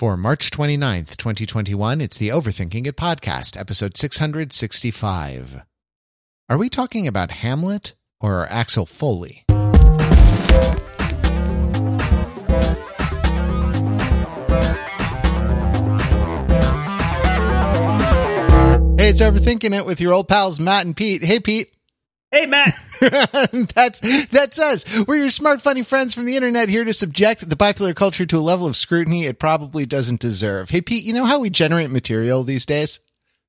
For March 29th, 2021, it's the Overthinking It podcast, episode 665. Are we talking about Hamlet or Axel Foley? Hey, it's Overthinking It with your old pals Matt and Pete. Hey, Pete. Hey, Matt. that's that's us. We're your smart, funny friends from the internet here to subject the popular culture to a level of scrutiny it probably doesn't deserve. Hey, Pete, you know how we generate material these days?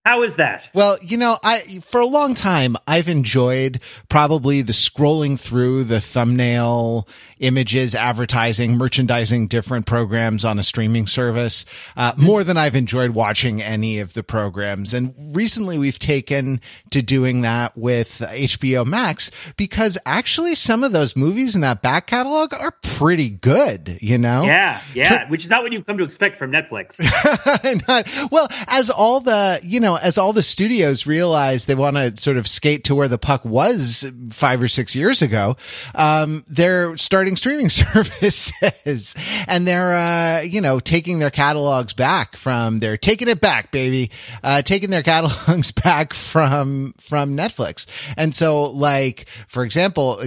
How is that? Well, you know, I for a long time I've enjoyed probably the scrolling through the thumbnail images, advertising, merchandising different programs on a streaming service uh, more than I've enjoyed watching any of the programs. And recently we've taken to doing that with HBO Max because actually some of those movies in that back catalog are pretty good. You know? Yeah, yeah. Which is not what you've come to expect from Netflix. not, well, as all the you know know, as all the studios realize they want to sort of skate to where the puck was five or six years ago, um, they're starting streaming services and they're, uh, you know, taking their catalogs back from, they're taking it back, baby, uh, taking their catalogs back from, from Netflix. And so, like, for example,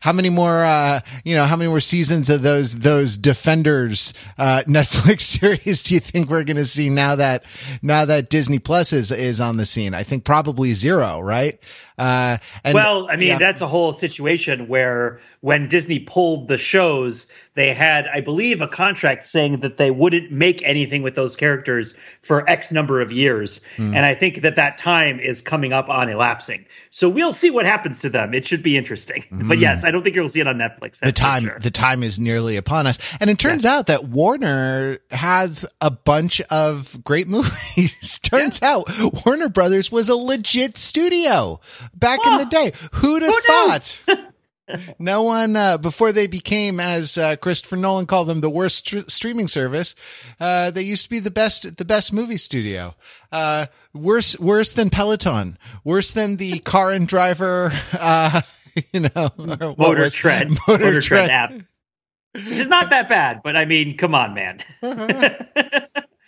how many more, uh, you know, how many more seasons of those, those Defenders, uh, Netflix series do you think we're going to see now that, now that Disney Plus is is on the scene? I think probably zero, right? Uh, and, well, I mean, yeah. that's a whole situation where when Disney pulled the shows, they had, I believe, a contract saying that they wouldn't make anything with those characters for X number of years. Mm. And I think that that time is coming up on elapsing. So we'll see what happens to them. It should be interesting. Mm. But yes, I don't think you'll see it on Netflix. The time, sure. the time is nearly upon us. And it turns yeah. out that Warner has a bunch of great movies. turns yeah. out Warner Brothers was a legit studio back oh, in the day. Who'd have thought? no one uh, before they became, as uh, Christopher Nolan called them, the worst st- streaming service. Uh, they used to be the best, the best movie studio. Uh, worse, worse than Peloton. Worse than the car and driver. Uh, you know, motor trend, motor, motor trend app. It's not that bad, but I mean, come on, man.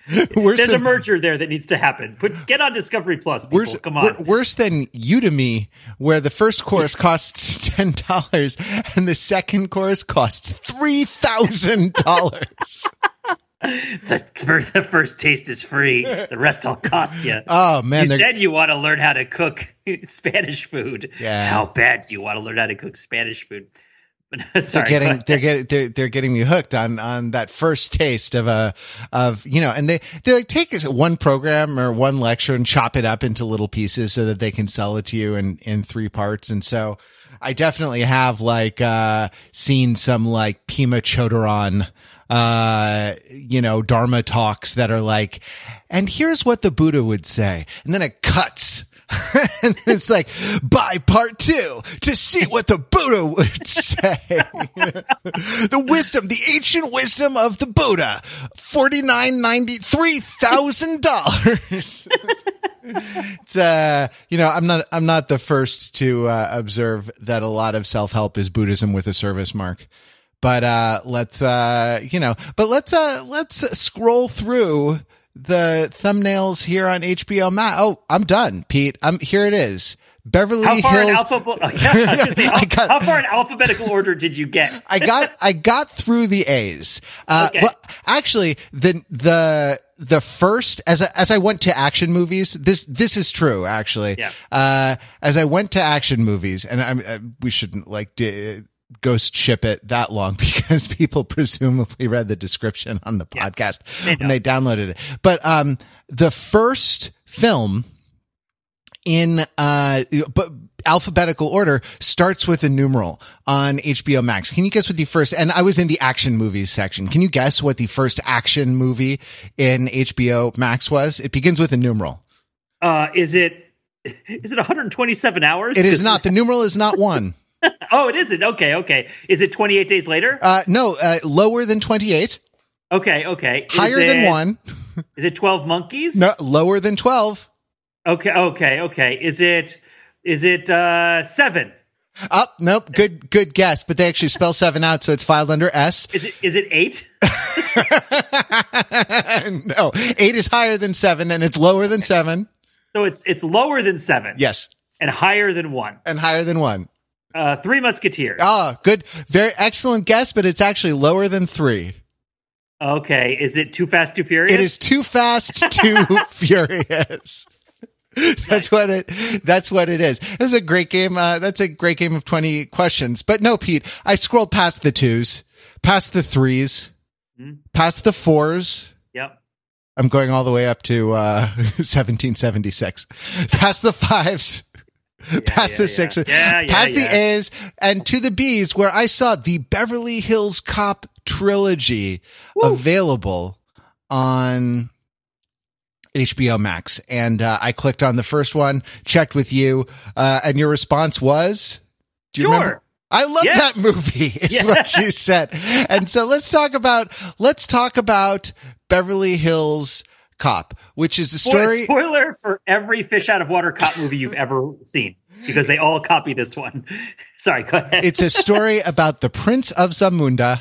Worse There's than, a merger there that needs to happen. Put get on Discovery Plus, people. Worse, Come on. Worse than Udemy, where the first course costs ten dollars and the second course costs three thousand dollars. the, the first taste is free. The rest will cost you. Oh man! You said you want to learn how to cook Spanish food. Yeah. How bad do you want to learn how to cook Spanish food? Sorry, they're getting they're getting they're, they're getting me hooked on on that first taste of a of you know and they they like take one program or one lecture and chop it up into little pieces so that they can sell it to you in in three parts and so I definitely have like uh seen some like Pema Chodron uh, you know, Dharma talks that are like, and here's what the Buddha would say. And then it cuts and it's like, buy part two to see what the Buddha would say. the wisdom, the ancient wisdom of the Buddha. Forty nine ninety three thousand dollars. It's uh, you know, I'm not, I'm not the first to uh, observe that a lot of self help is Buddhism with a service mark but uh let's uh you know but let's uh let's scroll through the thumbnails here on HBO Max. Oh, I'm done, Pete. I'm here. It is. Beverly how far Hills. Alpha- how, got, how, far in alphabetical order did you get? I got I got through the A's. Uh, okay. Well, actually, the the the first as I, as I went to action movies, this this is true. Actually, yeah. Uh, as I went to action movies, and I, I we shouldn't like ghost ship it that long because people presumably read the description on the podcast yes, they when they downloaded it. But um, the first film in uh, but alphabetical order starts with a numeral on HBO Max. Can you guess what the first? And I was in the action movies section. Can you guess what the first action movie in HBO Max was? It begins with a numeral. Uh, is it? Is it 127 hours? It is not. The numeral is not one. oh, it isn't. Okay, okay. Is it 28 days later? Uh, no, uh, lower than 28. Okay, okay. Is Higher it, than one. is it 12 monkeys? No, lower than 12. Okay, okay, okay. Is it is it uh 7? Oh, nope. Good, good guess. But they actually spell seven out, so it's filed under S. Is it, is it eight? no, eight is higher than seven and it's lower than seven. So it's, it's lower than seven. Yes. And higher than one. And higher than one. Uh, three Musketeers. Ah, good. Very excellent guess, but it's actually lower than three. Okay. Is it Too Fast, Too Furious? It is Too Fast, Too Furious. that's what it that's what it is this is a great game uh, that's a great game of 20 questions but no pete i scrolled past the twos past the 3s mm-hmm. past the fours yep i'm going all the way up to uh, 1776 past the fives yeah, past yeah, the sixes yeah. past the a's and to the b's where i saw the beverly hills cop trilogy Woo. available on HBO Max. And uh, I clicked on the first one, checked with you, uh, and your response was, "Do you sure. remember?" I love yeah. that movie. Is yeah. what you said. And so let's talk about let's talk about Beverly Hills Cop, which is a story. Spoiler for every fish out of water cop movie you've ever seen. Because they all copy this one. Sorry, go ahead. It's a story about the Prince of Zamunda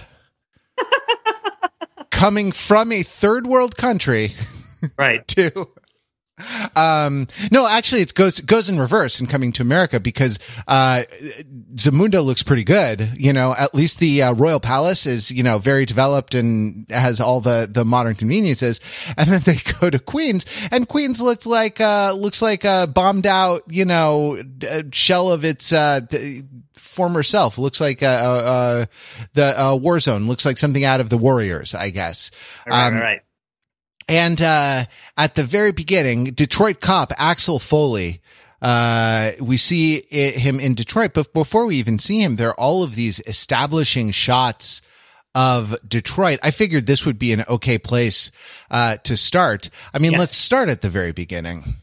coming from a third world country right to um no actually it goes goes in reverse in coming to america because uh zamunda looks pretty good you know at least the uh, royal palace is you know very developed and has all the the modern conveniences. And then they go to queens and queens looked like uh looks like a bombed out you know shell of its uh former self. Looks like uh, uh the uh, war zone. Looks like something out of the warriors i guess. Right, um, right and uh, at the very beginning, Detroit cop Axel Foley. Uh, we see it, him in Detroit, but before we even see him, there are all of these establishing shots of Detroit. I figured this would be an okay place uh, to start. I mean, yes. let's start at the very beginning.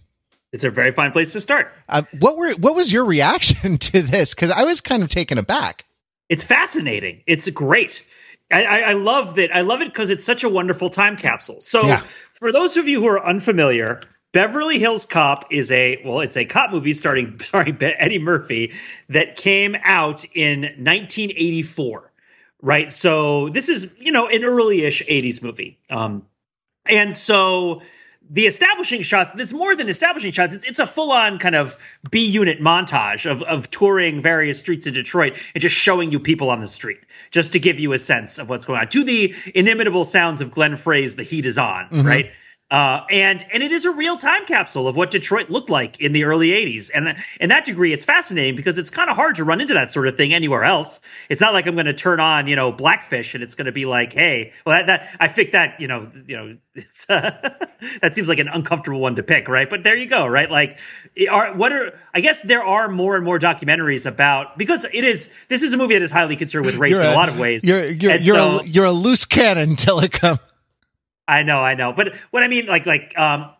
It's a very fine place to start. Uh, what were what was your reaction to this? Because I was kind of taken aback. It's fascinating. It's great. I, I, love that. I love it because it's such a wonderful time capsule. So, yeah. for those of you who are unfamiliar, Beverly Hills Cop is a well, it's a cop movie starring sorry Eddie Murphy that came out in 1984. Right. So this is you know an early-ish 80s movie. Um, and so the establishing shots it's more than establishing shots it's, it's a full-on kind of b unit montage of, of touring various streets in detroit and just showing you people on the street just to give you a sense of what's going on to the inimitable sounds of glenn frey's the heat is on mm-hmm. right uh, and and it is a real time capsule of what Detroit looked like in the early '80s, and in that degree, it's fascinating because it's kind of hard to run into that sort of thing anywhere else. It's not like I'm going to turn on, you know, Blackfish, and it's going to be like, hey, well, that, that I think that, you know, you know, it's uh, that seems like an uncomfortable one to pick, right? But there you go, right? Like, are what are I guess there are more and more documentaries about because it is this is a movie that is highly concerned with race you're in a, a lot of ways. You're you're you're, so, a, you're a loose cannon comes I know, I know. But what I mean, like, like, um,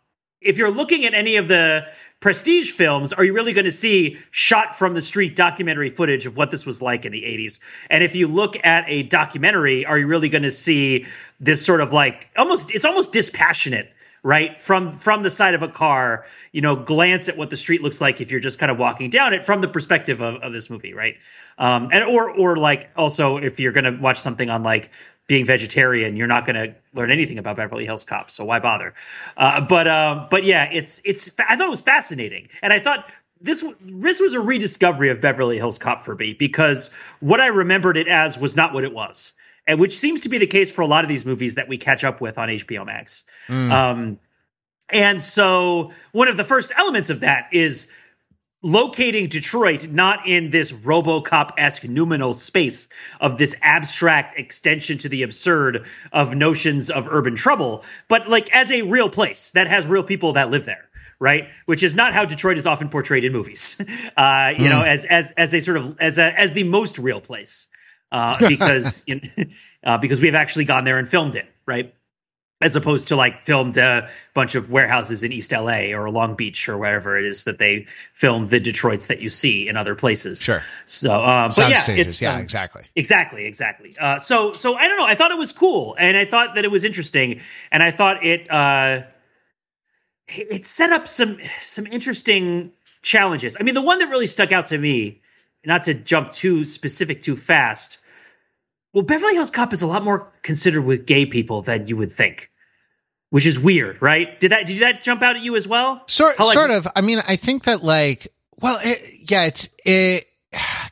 if you're looking at any of the prestige films, are you really going to see shot from the street documentary footage of what this was like in the 80s? And if you look at a documentary, are you really going to see this sort of like almost, it's almost dispassionate right from from the side of a car you know glance at what the street looks like if you're just kind of walking down it from the perspective of, of this movie right um and or or like also if you're gonna watch something on like being vegetarian, you're not going to learn anything about Beverly Hills Cop. So why bother? Uh, but um, but yeah, it's it's. I thought it was fascinating, and I thought this this was a rediscovery of Beverly Hills Cop for me because what I remembered it as was not what it was, and which seems to be the case for a lot of these movies that we catch up with on HBO Max. Mm. Um, and so one of the first elements of that is locating Detroit not in this RoboCop esque noumenal space of this abstract extension to the absurd of notions of urban trouble, but like as a real place that has real people that live there. Right, which is not how Detroit is often portrayed in movies. Uh, you mm. know, as as as a sort of as a as the most real place, uh, because you know, uh, because we've actually gone there and filmed it. Right, as opposed to like filmed a bunch of warehouses in East LA or Long Beach or wherever it is that they filmed the Detroits that you see in other places. Sure. So, uh, but yeah, stages. yeah, um, exactly, exactly, exactly. Uh, so, so I don't know. I thought it was cool, and I thought that it was interesting, and I thought it uh, it set up some some interesting challenges. I mean, the one that really stuck out to me not to jump too specific too fast. Well, Beverly Hills Cop is a lot more considered with gay people than you would think, which is weird, right? Did that did that jump out at you as well? Sort How, like, sort of. I mean, I think that like, well, it, yeah, it's it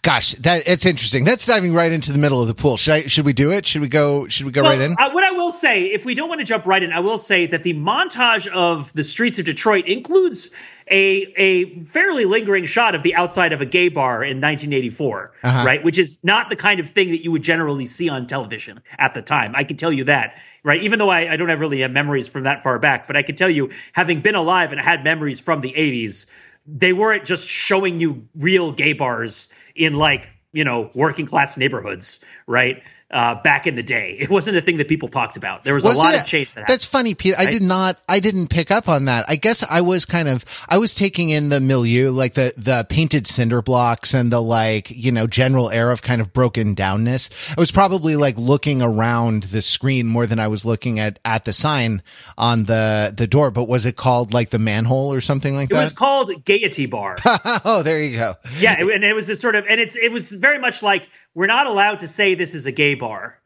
Gosh, that it's interesting. That's diving right into the middle of the pool. Should I? Should we do it? Should we go? Should we go well, right in? Uh, what I will say, if we don't want to jump right in, I will say that the montage of the streets of Detroit includes a a fairly lingering shot of the outside of a gay bar in 1984, uh-huh. right? Which is not the kind of thing that you would generally see on television at the time. I can tell you that, right? Even though I, I don't have really have memories from that far back, but I can tell you, having been alive and had memories from the 80s, they weren't just showing you real gay bars in like you know working class neighborhoods, right? Uh, back in the day. It wasn't a thing that people talked about. There was wasn't a lot it, of change. That that's funny, Pete. Right? I did not. I didn't pick up on that. I guess I was kind of. I was taking in the milieu, like the the painted cinder blocks and the like, you know, general air of kind of broken downness. I was probably like looking around the screen more than I was looking at at the sign on the the door. But was it called like the manhole or something like it that? It was called Gaiety Bar. oh, there you go. Yeah, and it was this sort of, and it's it was very much like we're not allowed to say this is a gay bar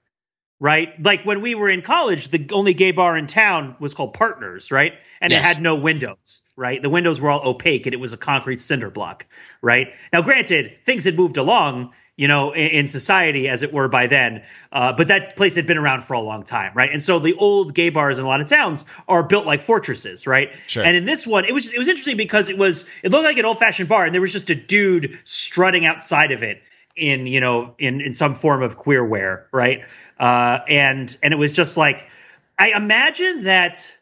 right? Like when we were in college, the only gay bar in town was called Partners, right? And yes. it had no windows, right? The windows were all opaque and it was a concrete cinder block, right? Now, granted, things had moved along, you know, in, in society as it were by then, uh, but that place had been around for a long time, right? And so the old gay bars in a lot of towns are built like fortresses, right? Sure. And in this one, it was just, it was interesting because it was it looked like an old fashioned bar, and there was just a dude strutting outside of it in you know in in some form of queer wear, right? Uh, and and it was just like I imagine that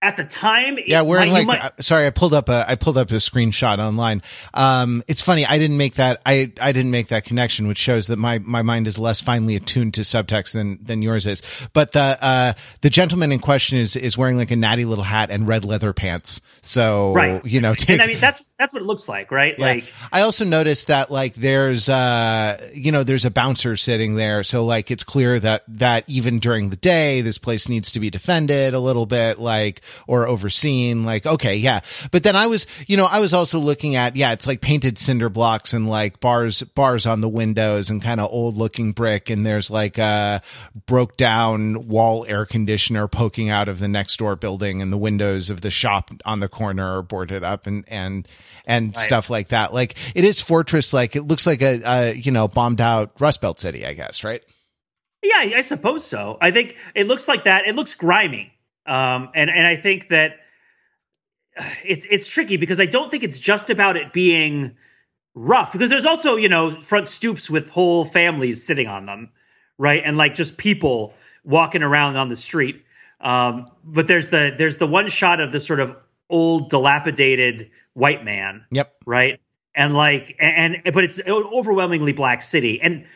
at the time yeah we're might, like might, uh, sorry i pulled up a i pulled up a screenshot online. Um it's funny i didn't make that i i didn't make that connection which shows that my my mind is less finely attuned to subtext than than yours is. But the uh the gentleman in question is is wearing like a natty little hat and red leather pants. So right. you know take, and i mean that's that's what it looks like, right? Yeah. Like I also noticed that like there's uh you know there's a bouncer sitting there, so like it's clear that that even during the day this place needs to be defended a little bit, like or overseen. Like okay, yeah. But then I was you know I was also looking at yeah it's like painted cinder blocks and like bars bars on the windows and kind of old looking brick, and there's like a broke down wall air conditioner poking out of the next door building, and the windows of the shop on the corner are boarded up and and and right. stuff like that. Like it is fortress, like it looks like a, a you know bombed out Rust Belt city, I guess, right? Yeah, I suppose so. I think it looks like that. It looks grimy, um, and and I think that it's it's tricky because I don't think it's just about it being rough because there's also you know front stoops with whole families sitting on them, right? And like just people walking around on the street. Um, but there's the there's the one shot of the sort of old dilapidated white man. Yep. Right. And like, and, but it's overwhelmingly black city. And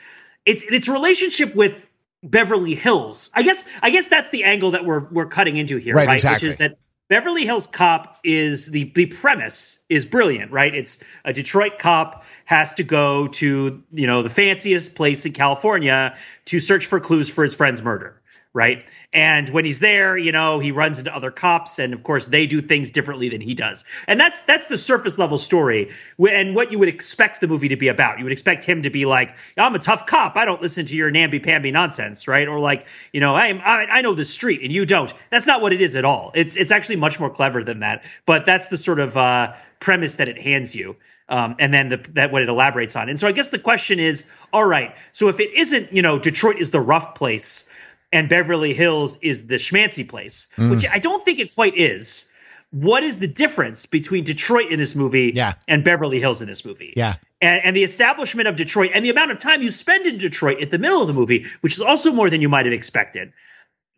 it's, its relationship with Beverly Hills. I guess, I guess that's the angle that we're, we're cutting into here. Right. right? Exactly. Which is that Beverly Hills Cop is the the premise is brilliant, right? It's a Detroit cop has to go to you know the fanciest place in California to search for clues for his friend's murder, right? And when he's there, you know, he runs into other cops, and of course, they do things differently than he does. And that's that's the surface level story, and what you would expect the movie to be about. You would expect him to be like, "I'm a tough cop. I don't listen to your namby pamby nonsense," right? Or like, you know, I, I I know the street and you don't. That's not what it is at all. It's it's actually much more clever than that. But that's the sort of uh, premise that it hands you. Um, and then the, that what it elaborates on. And so I guess the question is, all right, so if it isn't, you know, Detroit is the rough place, and Beverly Hills is the schmancy place, mm. which I don't think it quite is. What is the difference between Detroit in this movie yeah. and Beverly Hills in this movie? Yeah. And, and, the establishment of Detroit and the amount of time you spend in Detroit at the middle of the movie, which is also more than you might have expected,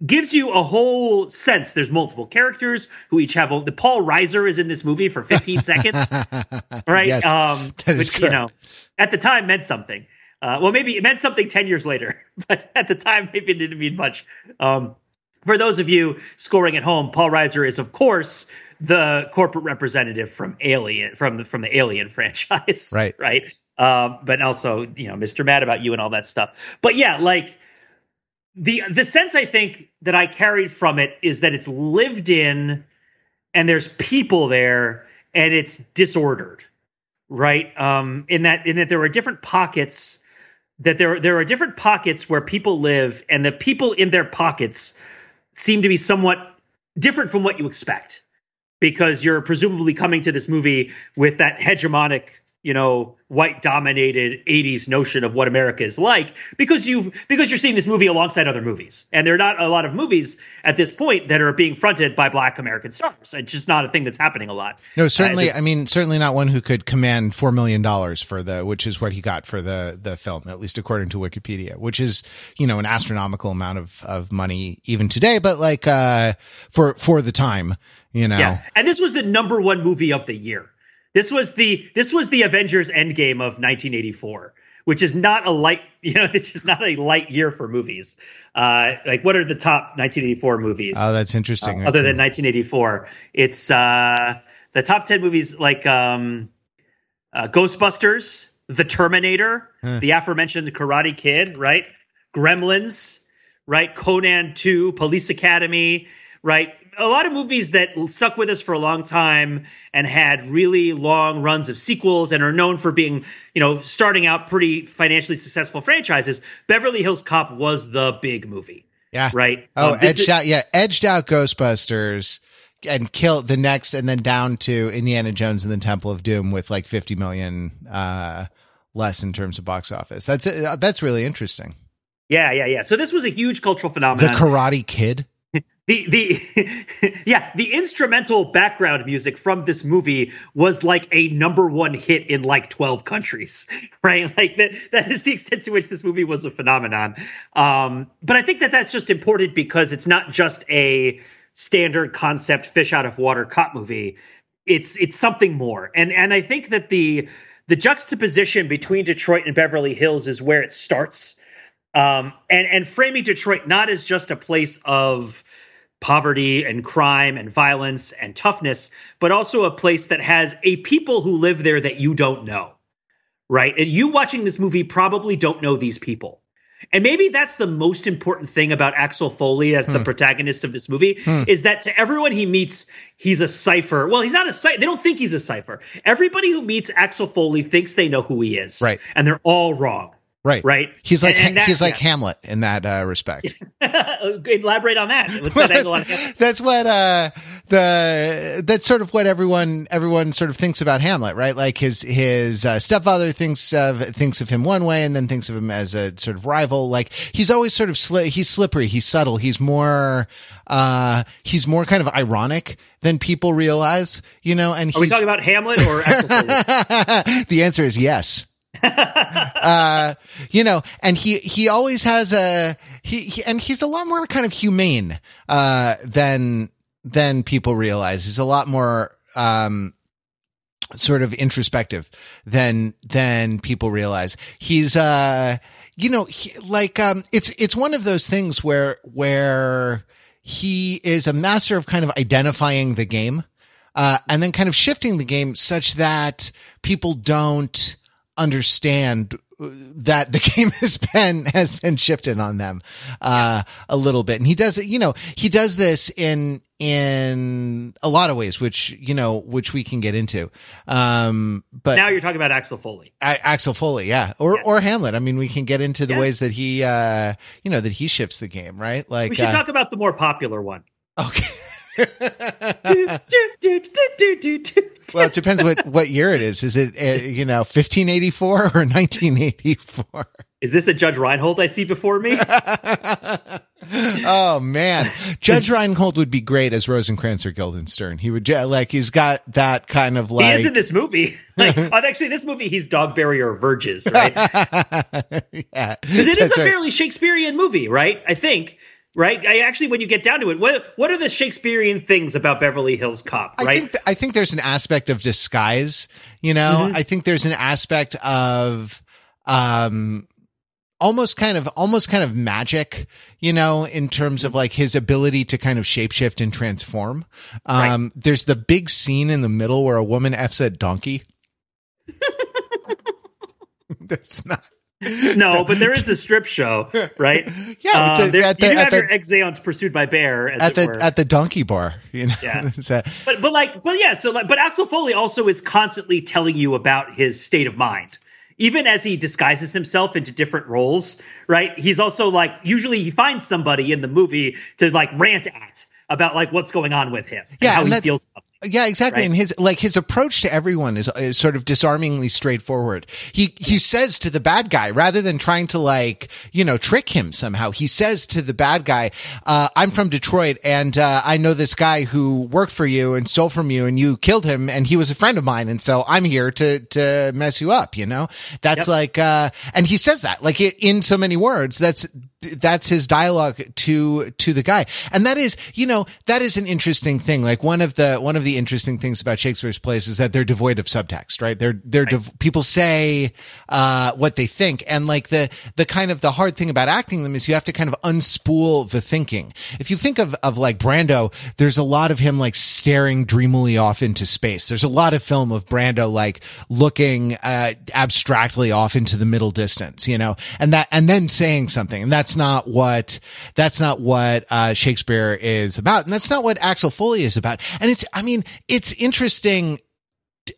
gives you a whole sense. There's multiple characters who each have a, the Paul Reiser is in this movie for 15 seconds, right? Yes, um, which, correct. you know, at the time meant something. Uh, well, maybe it meant something 10 years later, but at the time, maybe it didn't mean much. Um, for those of you scoring at home, Paul Reiser is, of course, the corporate representative from Alien, from the, from the Alien franchise. Right. Right. Um, but also, you know, Mr. Mad About You and all that stuff. But yeah, like the the sense I think that I carried from it is that it's lived in and there's people there and it's disordered right? Um, in that in that there are different pockets that there there are different pockets where people live, and the people in their pockets seem to be somewhat different from what you expect because you're presumably coming to this movie with that hegemonic you know white dominated 80s notion of what america is like because you've because you're seeing this movie alongside other movies. And there are not a lot of movies at this point that are being fronted by black american stars. It's just not a thing that's happening a lot. No certainly uh, i mean certainly not one who could command four million dollars for the which is what he got for the the film at least according to wikipedia which is you know an astronomical amount of of money even today but like uh for for the time you know? Yeah. And this was the number one movie of the year this was the this was the Avengers Endgame of 1984, which is not a light you know it's just not a light year for movies. Uh, like what are the top 1984 movies? Oh, that's interesting. Uh, other than 1984, it's uh, the top 10 movies like um, uh, Ghostbusters, The Terminator, huh. the aforementioned Karate Kid, right? Gremlins, right? Conan 2, Police Academy, right? A lot of movies that stuck with us for a long time and had really long runs of sequels and are known for being, you know, starting out pretty financially successful franchises. Beverly Hills Cop was the big movie. Yeah. Right. Oh, um, edged is- out. Yeah. Edged out Ghostbusters and killed the next and then down to Indiana Jones and the Temple of Doom with like 50 million, uh, less in terms of box office. That's, uh, that's really interesting. Yeah. Yeah. Yeah. So this was a huge cultural phenomenon. The Karate Kid the the yeah the instrumental background music from this movie was like a number one hit in like 12 countries right? Like that that is the extent to which this movie was a phenomenon. Um but i think that that's just important because it's not just a standard concept fish out of water cop movie. It's it's something more. And and i think that the the juxtaposition between detroit and beverly hills is where it starts. Um and and framing detroit not as just a place of poverty and crime and violence and toughness, but also a place that has a people who live there that you don't know. Right? And you watching this movie probably don't know these people. And maybe that's the most important thing about Axel Foley as hmm. the protagonist of this movie hmm. is that to everyone he meets, he's a cipher. Well, he's not a cipher. They don't think he's a cipher. Everybody who meets Axel Foley thinks they know who he is. Right. And they're all wrong. Right. Right. He's like and, and that, he's like yeah. Hamlet in that uh, respect. Elaborate on that. Well, that's, that's, what uh, the that's sort of what everyone everyone sort of thinks about Hamlet, right? Like his his uh, stepfather thinks of thinks of him one way and then thinks of him as a sort of rival. Like he's always sort of sli- he's slippery, he's subtle, he's more uh he's more kind of ironic than people realize, you know, and Are we talking about Hamlet or The answer is yes. Uh, you know, and he, he always has a, he, he, and he's a lot more kind of humane, uh, than, than people realize. He's a lot more, um, sort of introspective than, than people realize. He's, uh, you know, he, like, um, it's, it's one of those things where, where he is a master of kind of identifying the game, uh, and then kind of shifting the game such that people don't, understand that the game has been has been shifted on them uh, a little bit. And he does it you know he does this in in a lot of ways which you know which we can get into. Um but now you're talking about axel foley. A- axel foley yeah. Or or hamlet. I mean we can get into the yeah. ways that he uh you know that he shifts the game right? Like we should uh, talk about the more popular one. Okay well, it depends what what year it is. Is it uh, you know 1584 or 1984? Is this a Judge Reinhold I see before me? oh man, Judge Reinhold would be great as Rosencrantz or Guildenstern. He would like he's got that kind of like he is in this movie. Like actually, this movie he's Dogberry or Verges, right? yeah, because it is a right. fairly Shakespearean movie, right? I think right? I actually, when you get down to it, what what are the Shakespearean things about Beverly Hills Cop? Right? I think th- I think there's an aspect of disguise. You know, mm-hmm. I think there's an aspect of um almost kind of almost kind of magic you know in terms of like his ability to kind of shapeshift and transform um right. there's the big scene in the middle where a woman f's a donkey that's not no, but there is a strip show, right? Yeah, um, the, there, the, you do have the, your exeunt pursued by bear at the were. at the donkey bar. You know, yeah. but but like, but yeah. So like, but Axel Foley also is constantly telling you about his state of mind, even as he disguises himself into different roles. Right? He's also like, usually he finds somebody in the movie to like rant at about like what's going on with him. Yeah, and how he feels. Yeah, exactly. Right? And his like his approach to everyone is, is sort of disarmingly straightforward. He he says to the bad guy rather than trying to like you know trick him somehow. He says to the bad guy, uh, "I'm from Detroit, and uh, I know this guy who worked for you and stole from you, and you killed him, and he was a friend of mine, and so I'm here to to mess you up." You know, that's yep. like, uh, and he says that like it, in so many words. That's that's his dialogue to to the guy and that is you know that is an interesting thing like one of the one of the interesting things about shakespeare's plays is that they're devoid of subtext right? They're they're right. people say uh, what they think. And like the the kind of the hard thing about acting them is you have to kind of unspool the thinking. If you think of of like brando there's a lot of him like staring dreamily off into space. There's a lot of film of brando like looking uh, abstractly off into the middle distance you know? And that and then saying something. And that's not what that's not what uh, Shakespeare is about, and that's not what Axel Foley is about. And it's, I mean, it's interesting.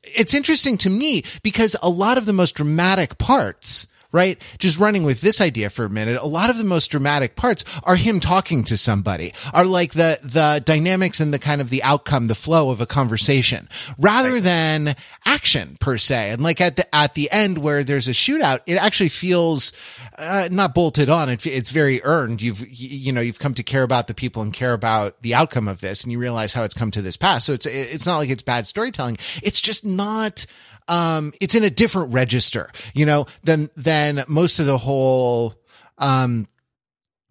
It's interesting to me because a lot of the most dramatic parts right? Just running with this idea for a minute. A lot of the most dramatic parts are him talking to somebody, are like the, the dynamics and the kind of the outcome, the flow of a conversation rather than action per se. And like at the, at the end where there's a shootout, it actually feels, uh, not bolted on. It, it's very earned. You've, you know, you've come to care about the people and care about the outcome of this and you realize how it's come to this pass. So it's, it's not like it's bad storytelling. It's just not, um, it's in a different register, you know, than, than most of the whole, um,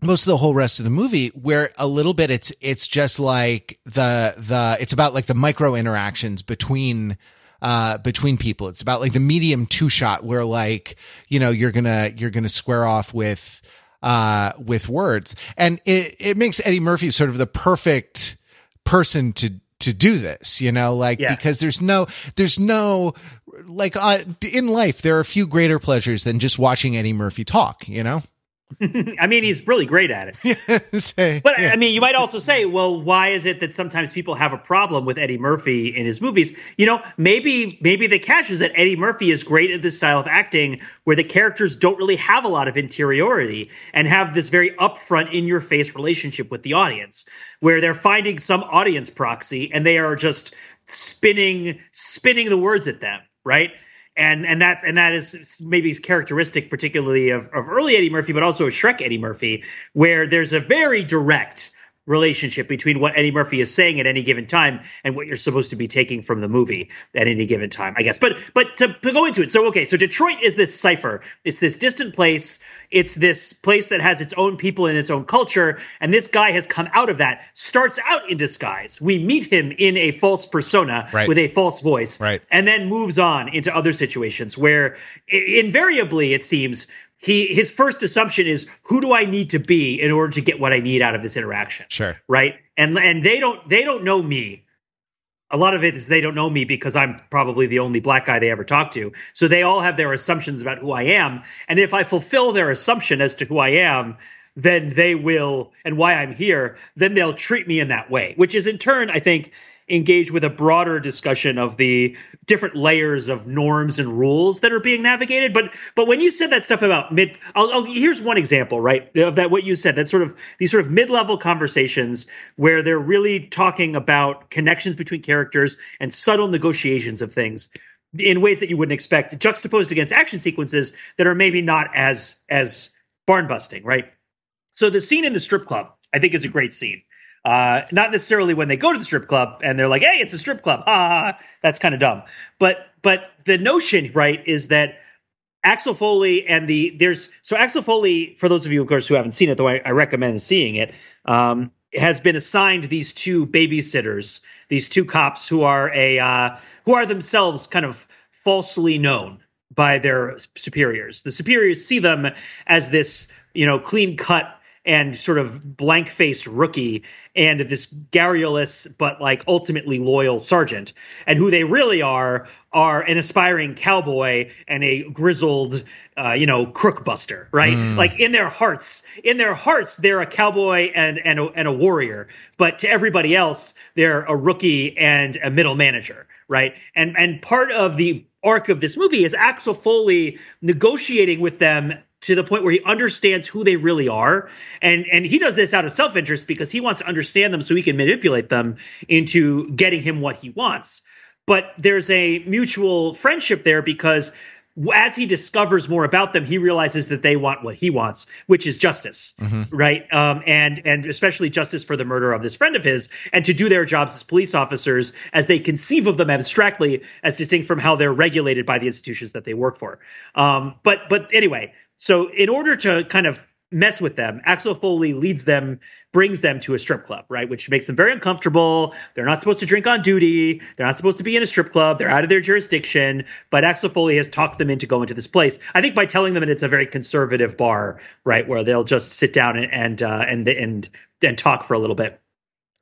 most of the whole rest of the movie where a little bit it's it's just like the the it's about like the micro interactions between uh between people it's about like the medium two shot where like you know you're gonna you're gonna square off with uh with words and it it makes eddie murphy sort of the perfect person to to do this you know like yeah. because there's no there's no like uh, in life, there are a few greater pleasures than just watching Eddie Murphy talk. You know. I mean, he's really great at it. say, but yeah. I mean, you might also say, well, why is it that sometimes people have a problem with Eddie Murphy in his movies? You know, maybe maybe the catch is that Eddie Murphy is great at this style of acting where the characters don't really have a lot of interiority and have this very upfront, in your face relationship with the audience, where they're finding some audience proxy and they are just spinning spinning the words at them right? And and that and that is maybe characteristic, particularly of, of early Eddie Murphy, but also Shrek Eddie Murphy, where there's a very direct relationship between what Eddie Murphy is saying at any given time and what you're supposed to be taking from the movie at any given time, I guess. But but to, to, go into it, so okay, so Detroit is this cipher. It's this distant place. It's this place that has its own people and its own culture, and this guy has come out of that. Starts out in disguise. We meet him in a false persona right. with a false voice, right. and then moves on into other situations where invariably it seems he his first assumption is who do I need to be in order to get what I need out of this interaction? Sure. Right? And and they don't they don't know me. A lot of it is they don't know me because I'm probably the only black guy they ever talk to. So they all have their assumptions about who I am. And if I fulfill their assumption as to who I am, then they will and why I'm here, then they'll treat me in that way, which is in turn, I think, engage with a broader discussion of the different layers of norms and rules that are being navigated. But but when you said that stuff about mid, I'll, I'll, here's one example, right? Of that what you said that sort of these sort of mid level conversations where they're really talking about connections between characters and subtle negotiations of things in ways that you wouldn't expect, juxtaposed against action sequences that are maybe not as as barn busting, right? So the scene in the strip club, I think, is a great scene uh, not necessarily when they go to the strip club and they're like, "Hey, it's a strip club." Ah, that's kind of dumb. But but the notion, right, is that Axel Foley and the there's so Axel Foley, for those of you, of course, who haven't seen it, though I, I recommend seeing it, um, has been assigned these two babysitters, these two cops who are a uh, who are themselves kind of falsely known by their superiors. The superiors see them as this, you know, clean cut and sort of blank faced rookie and this garrulous but like ultimately loyal sergeant. And who they really are are an aspiring cowboy and a grizzled, uh, you know, crookbuster, right? Mm. Like in their hearts, in their hearts, they're a cowboy and and a, and a warrior, but to everybody else, they're a rookie and a middle manager, right? And and part of the arc of this movie is Axel Foley negotiating with them to the point where he understands who they really are and and he does this out of self-interest because he wants to understand them so he can manipulate them into getting him what he wants but there's a mutual friendship there because as he discovers more about them, he realizes that they want what he wants, which is justice, mm-hmm. right? Um, and and especially justice for the murder of this friend of his, and to do their jobs as police officers as they conceive of them abstractly, as distinct from how they're regulated by the institutions that they work for. Um, but but anyway, so in order to kind of mess with them. Axel Foley leads them, brings them to a strip club, right? Which makes them very uncomfortable. They're not supposed to drink on duty. They're not supposed to be in a strip club. They're out of their jurisdiction. But Axel Foley has talked them into going to this place. I think by telling them that it's a very conservative bar, right, where they'll just sit down and and uh, and and and talk for a little bit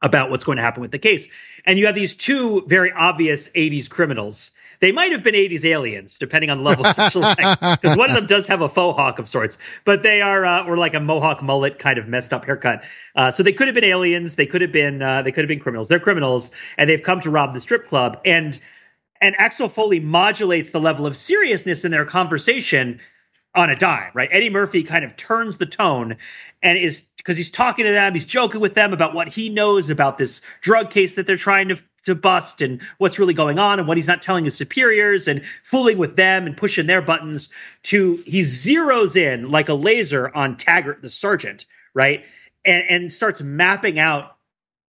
about what's going to happen with the case. And you have these two very obvious 80s criminals they might have been 80s aliens, depending on the level of special effects, because one of them does have a faux hawk of sorts, but they are, uh, or like a mohawk mullet kind of messed up haircut. Uh, so they could have been aliens. They could have been, uh, they could have been criminals. They're criminals, and they've come to rob the strip club. And and Axel Foley modulates the level of seriousness in their conversation on a dime, right? Eddie Murphy kind of turns the tone and is because he's talking to them, he's joking with them about what he knows about this drug case that they're trying to to bust and what's really going on and what he's not telling his superiors and fooling with them and pushing their buttons to he zeroes in like a laser on Taggart the sergeant, right? And and starts mapping out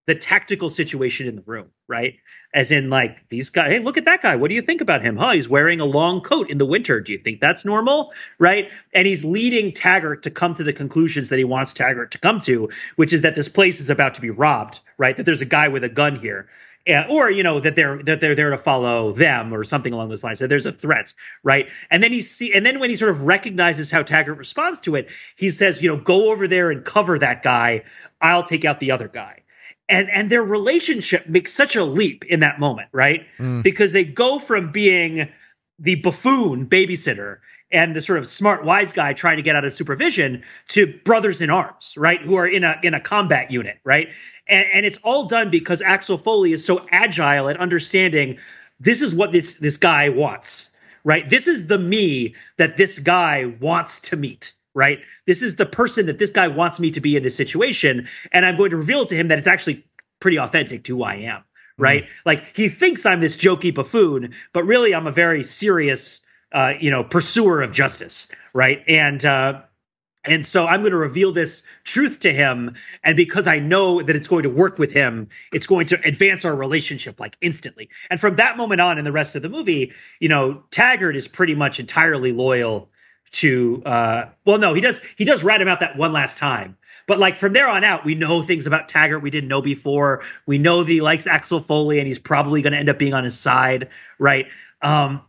the tactical situation in the room, right? As in, like, these guys, hey, look at that guy. What do you think about him? Huh? He's wearing a long coat in the winter. Do you think that's normal? Right? And he's leading Taggart to come to the conclusions that he wants Taggart to come to, which is that this place is about to be robbed, right? That there's a guy with a gun here. or you know that they're that they're there to follow them or something along those lines. That there's a threat, right? And then he see, and then when he sort of recognizes how Taggart responds to it, he says, you know, go over there and cover that guy. I'll take out the other guy and and their relationship makes such a leap in that moment, right? Mm. Because they go from being the buffoon babysitter and the sort of smart wise guy trying to get out of supervision to brothers in arms, right? Who are in a in a combat unit, right? And, and it's all done because Axel Foley is so agile at understanding this is what this this guy wants, right? This is the me that this guy wants to meet right? This is the person that this guy wants me to be in this situation. And I'm going to reveal to him that it's actually pretty authentic to who I am, right? Mm-hmm. Like he thinks I'm this jokey buffoon, but really I'm a very serious, uh, you know, pursuer of justice, right? And, uh, and so I'm going to reveal this truth to him. And because I know that it's going to work with him, it's going to advance our relationship like instantly. And from that moment on in the rest of the movie, you know, Taggart is pretty much entirely loyal to uh well no he does he does rat him out that one last time. But like from there on out we know things about taggart we didn't know before. We know that he likes axel foley and he's probably going to end up being on his side right? Um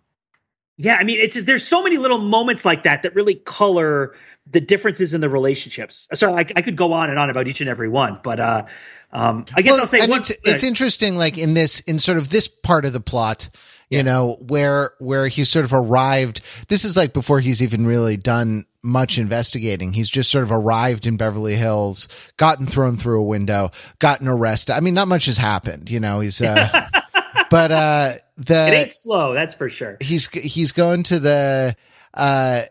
yeah i mean it's just, there's so many little moments like that that really color the differences in the relationships. Sorry I, I could go on and on about each and every one but uh um i guess well, i'll say and it's, it's interesting like in this in sort of this part of the plot you yeah. know, where, where he's sort of arrived. This is like before he's even really done much investigating. He's just sort of arrived in Beverly Hills, gotten thrown through a window, gotten arrested. I mean, not much has happened, you know, he's, uh, but, uh, the, it ain't slow. That's for sure. He's, he's going to the, uh,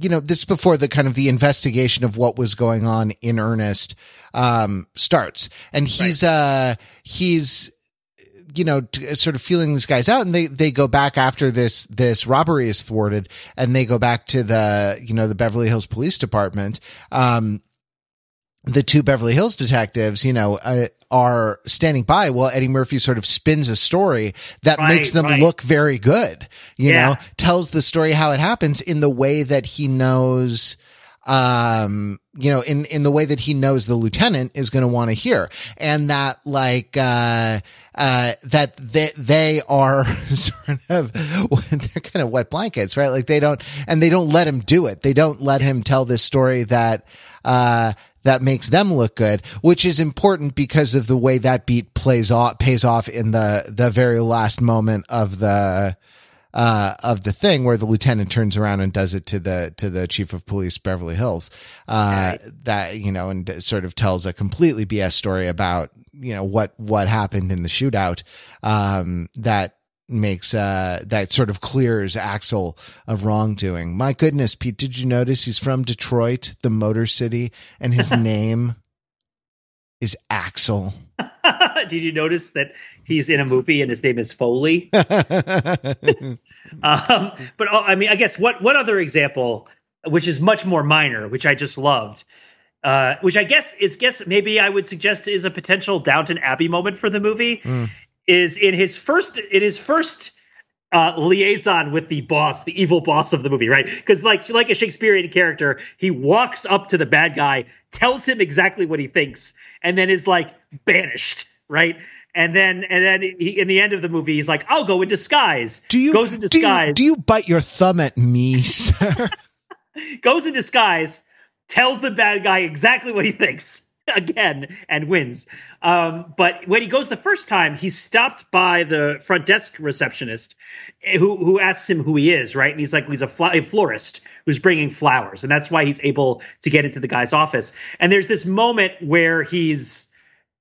you know, this before the kind of the investigation of what was going on in earnest, um, starts. And he's, right. uh, he's, you know, t- sort of feeling these guys out and they, they go back after this, this robbery is thwarted and they go back to the, you know, the Beverly Hills Police Department. Um, the two Beverly Hills detectives, you know, uh, are standing by while Eddie Murphy sort of spins a story that right, makes them right. look very good, you yeah. know, tells the story how it happens in the way that he knows, um, you know, in, in the way that he knows the lieutenant is going to want to hear. And that like, uh, uh, that they, they are sort of, they're kind of wet blankets, right? Like they don't, and they don't let him do it. They don't let him tell this story that, uh, that makes them look good, which is important because of the way that beat plays off, pays off in the, the very last moment of the, uh, of the thing where the lieutenant turns around and does it to the to the chief of police Beverly Hills. Uh, that you know, and sort of tells a completely BS story about you know what what happened in the shootout. Um, that makes uh that sort of clears Axel of wrongdoing. My goodness, Pete, did you notice he's from Detroit, the Motor City, and his name is Axel. did you notice that he's in a movie and his name is Foley? um, but uh, I mean, I guess what what other example, which is much more minor, which I just loved, uh, which I guess is guess maybe I would suggest is a potential Downton Abbey moment for the movie, mm. is in his first in his first uh, liaison with the boss, the evil boss of the movie, right? Because like like a Shakespearean character, he walks up to the bad guy, tells him exactly what he thinks, and then is like banished, right? And then and then he, in the end of the movie, he's like, "I'll go in disguise." Do you goes in disguise? Do you, do you bite your thumb at me, sir? goes in disguise, tells the bad guy exactly what he thinks again and wins. Um, but when he goes the first time, he's stopped by the front desk receptionist who who asks him who he is, right? And he's like, he's a, fl- a florist who's bringing flowers, and that's why he's able to get into the guy's office. And there's this moment where he's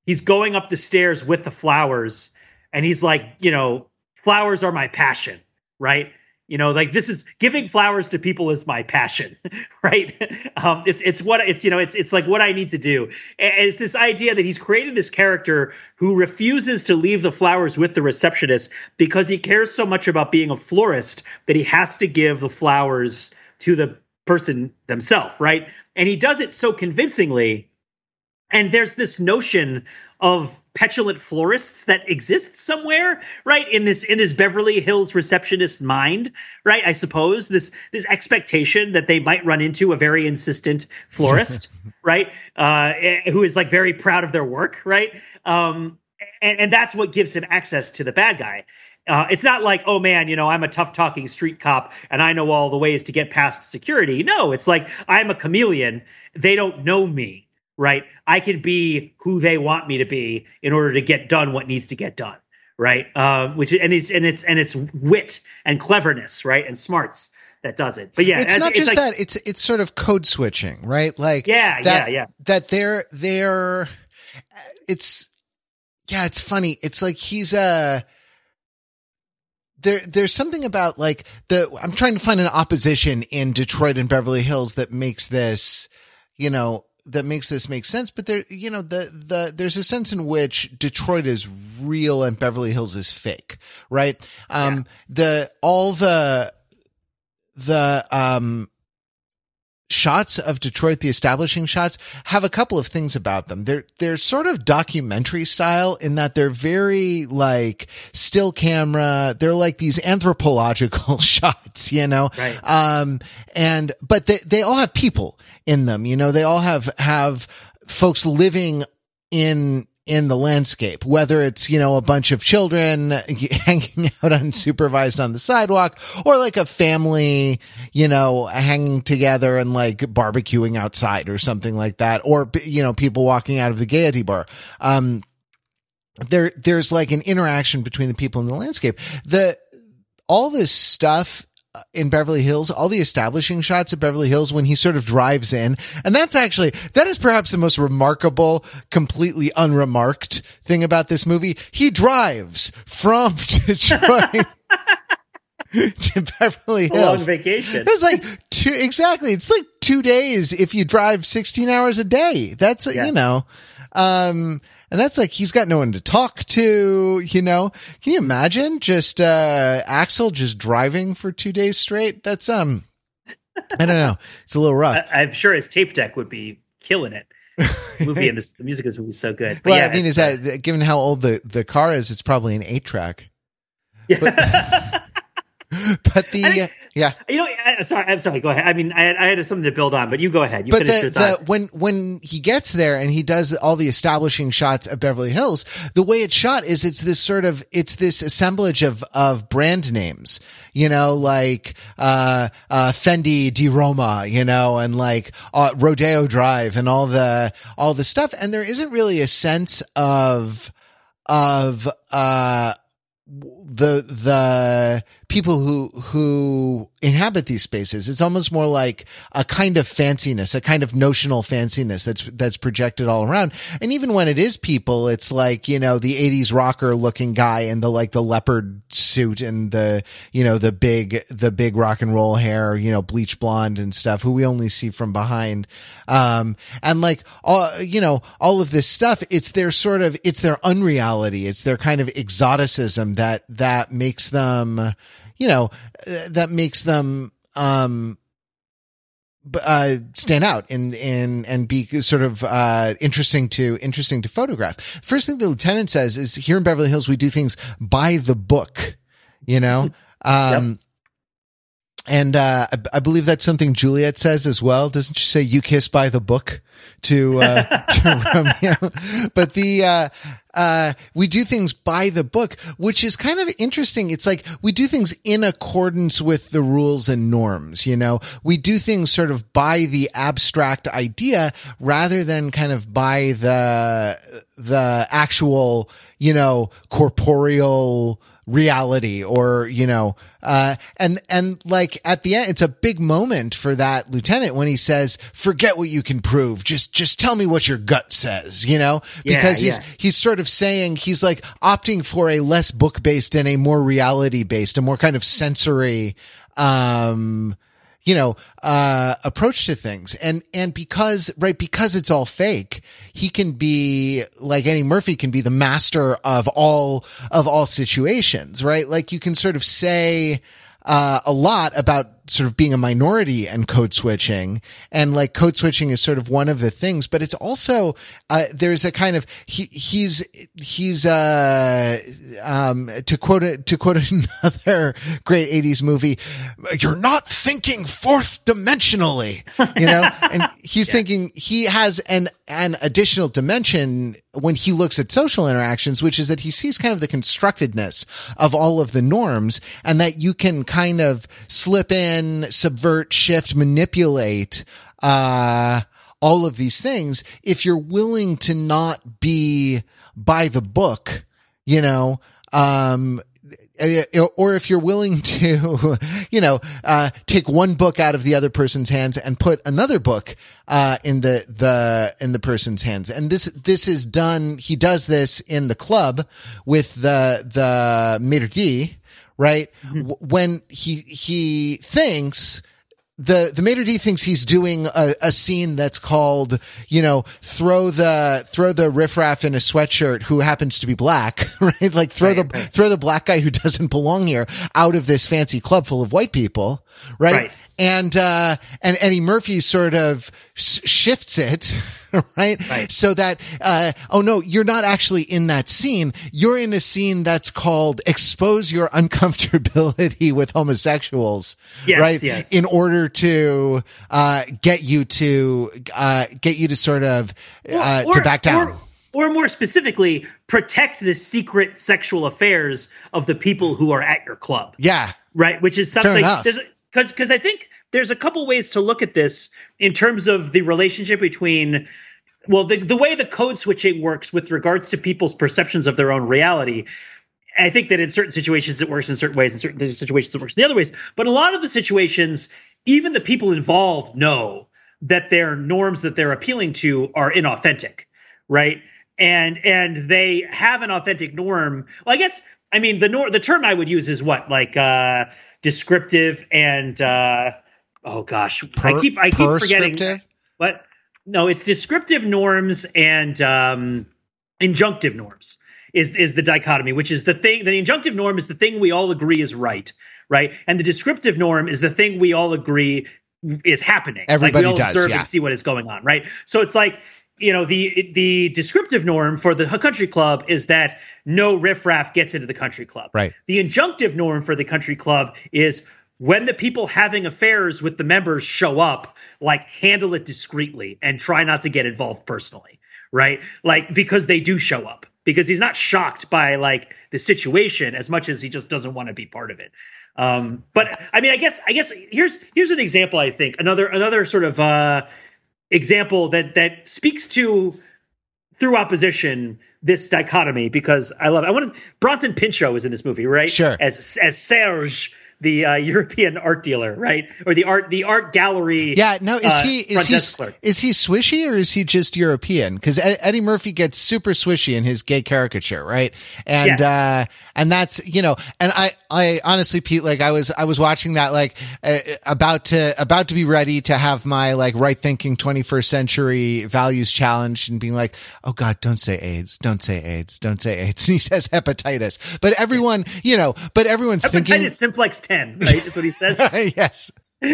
he's going up the stairs with the flowers, and he's like, you know, flowers are my passion, right? You know like this is giving flowers to people is my passion right? Um it's it's what it's you know it's it's like what i need to do. And it's this idea that he's created this character who refuses to leave the flowers with the receptionist because he cares so much about being a florist that he has to give the flowers to the person themselves right? And he does it so convincingly and there's this notion of petulant florists that exists somewhere right in this in this beverly hills receptionist mind right i suppose this this expectation that they might run into a very insistent florist right uh who is like very proud of their work right um and, and that's what gives him access to the bad guy uh, it's not like, oh man, you know, I'm a tough talking street cop and I know all the ways to get past security. No, it's like I'm a chameleon. They don't know me right? I can be who they want me to be in order to get done what needs to get done, right? Uh, which and it's and it's and it's wit and cleverness, right, and smarts that does it. But yeah, it's not it's just like, that; it's it's sort of code switching, right? Like yeah, that, yeah, yeah. That they're they're it's yeah, it's funny. It's like he's a. There, there's something about like the, I'm trying to find an opposition in Detroit and Beverly Hills that makes this, you know, that makes this make sense. But there, you know, the, the, there's a sense in which Detroit is real and Beverly Hills is fake, right? Um, yeah. the, all the, the, um, shots of Detroit, the establishing shots, have a couple of things about them. They're they're sort of documentary style in that they're very like still camera. They're like these anthropological shots, you know. Right. Um and but they they all have people in them. You know, they all have, have folks living in, in the landscape, whether it's, you know, a bunch of children hanging out unsupervised on the sidewalk or like a family, you know, hanging together and like barbecuing outside or something like that. Or, you know, people walking out of the gaiety bar. Um, there, there's like an interaction between the people in the landscape. The, all this stuff in Beverly Hills, all the establishing shots of Beverly Hills when he sort of drives in. And that's actually, that is perhaps the most remarkable, completely unremarked thing about this movie. He drives from Detroit. to Beverly Hills. Long vacation. It's like two, exactly. It's like two days if you drive 16 hours a day. That's, yeah. you know, um, and that's like, he's got no one to talk to, you know? Can you imagine just, uh, Axel just driving for two days straight? That's, um, I don't know. It's a little rough. I, am sure his tape deck would be killing it. The movie and this, the music is movie so good. But well, yeah, I mean, is that, given how old the, the car is, it's probably an eight track. Yeah. but the think, yeah, you know, sorry, I'm sorry. Go ahead. I mean, I, I, had something to build on, but you go ahead. You but the, the, when when he gets there and he does all the establishing shots of Beverly Hills, the way it's shot is it's this sort of it's this assemblage of of brand names, you know, like uh, uh, Fendi di Roma, you know, and like uh, Rodeo Drive and all the all the stuff, and there isn't really a sense of of uh the the people who who inhabit these spaces. It's almost more like a kind of fanciness a kind of notional fanciness that's that's projected all around. And even when it is people it's like you know the 80s rocker looking guy in the like the leopard suit and the you know the big the big rock and roll hair you know bleach blonde and stuff who we only see from behind. Um and like all you know all of this stuff it's their sort of it's their unreality. It's their kind of exoticism that that makes them you know, that makes them, um, uh, stand out and, and, and be sort of, uh, interesting to, interesting to photograph. First thing the lieutenant says is here in Beverly Hills, we do things by the book, you know? Um, yep. And uh, I, I, believe that's something Juliet says as well. Doesn't she say "you kiss by the book" to uh, to Romeo? But the uh, uh, we do things by the book, which is kind of interesting. It's like we do things in accordance with the rules and norms. You know, we do things sort of by the abstract idea rather than kind of by the the actual, you know, corporeal reality or, you know, uh, and, and like at the end, it's a big moment for that lieutenant when he says, forget what you can prove. Just, just tell me what your gut says, you know, because yeah, he's, yeah. he's sort of saying he's like opting for a less book based and a more reality based, a more kind of sensory, um, you know, uh, approach to things. And, and because, right, because it's all fake, he can be like Eddie Murphy can be the master of all, of all situations, right? Like you can sort of say, uh, a lot about sort of being a minority and code switching. And like code switching is sort of one of the things, but it's also, uh, there's a kind of, he, he's, he's, uh, um, to quote it, to quote another great eighties movie, you're not thinking fourth dimensionally, you know, and he's yeah. thinking he has an, an additional dimension when he looks at social interactions, which is that he sees kind of the constructedness of all of the norms and that you can kind of slip in subvert, shift, manipulate, uh, all of these things if you're willing to not be by the book, you know, um, or if you're willing to, you know, uh, take one book out of the other person's hands and put another book, uh, in the, the, in the person's hands. And this, this is done, he does this in the club with the, the d', right? Mm-hmm. When he, he thinks, the the maitre d thinks he's doing a, a, scene that's called you know throw the throw the riffraff in a sweatshirt who happens to be black right like throw right, the right. throw the black guy who doesn't belong here out of this fancy club full of white people right, right. and uh and Eddie Murphy sort of shifts it right? right? So that, uh, oh no, you're not actually in that scene. You're in a scene that's called expose your uncomfortability with homosexuals, yes, right? Yes. In order to, uh, get you to, uh, get you to sort of, uh, or, to back down. Or, or more specifically, protect the secret sexual affairs of the people who are at your club. Yeah. Right. Which is something because because I think there's a couple ways to look at this in terms of the relationship between well the, the way the code switching works with regards to people's perceptions of their own reality I think that in certain situations it works in certain ways, in certain situations it works in the other ways. But a lot of the situations, even the people involved know that their norms that they're appealing to are inauthentic, right? And and they have an authentic norm. Well, I guess I mean the nor- the term I would use is what like uh, descriptive and uh, oh gosh, per, I keep I keep forgetting. What? No, it's descriptive norms and um, injunctive norms is is the dichotomy, which is the thing. The injunctive norm is the thing we all agree is right, right, and the descriptive norm is the thing we all agree is happening. Everybody like we all does, observe yeah. and see what is going on, right? So it's like you know the the descriptive norm for the country club is that no riffraff gets into the country club. Right. The injunctive norm for the country club is when the people having affairs with the members show up, like handle it discreetly and try not to get involved personally. Right. Like because they do show up because he's not shocked by like the situation as much as he just doesn't want to be part of it. Um, but I mean, I guess I guess here's here's an example. I think another another sort of uh, example that that speaks to through opposition this dichotomy because I love. It. I want to. Bronson Pinchot is in this movie, right? Sure. As as Serge, the uh, European art dealer, right? Or the art the art gallery. Yeah, no, is uh, he is he is he swishy or is he just European? Because Eddie Murphy gets super swishy in his gay caricature, right? And yes. uh, and that's you know, and I I honestly, Pete, like I was I was watching that like uh, about to about to be ready to have my like right thinking 21st century values challenge and being like, oh God, don't say AIDS, don't say AIDS, don't say AIDS, and he says hepatitis, but everyone, you know, but everyone's hepatitis thinking simplex ten, right? Is what he says. yes. but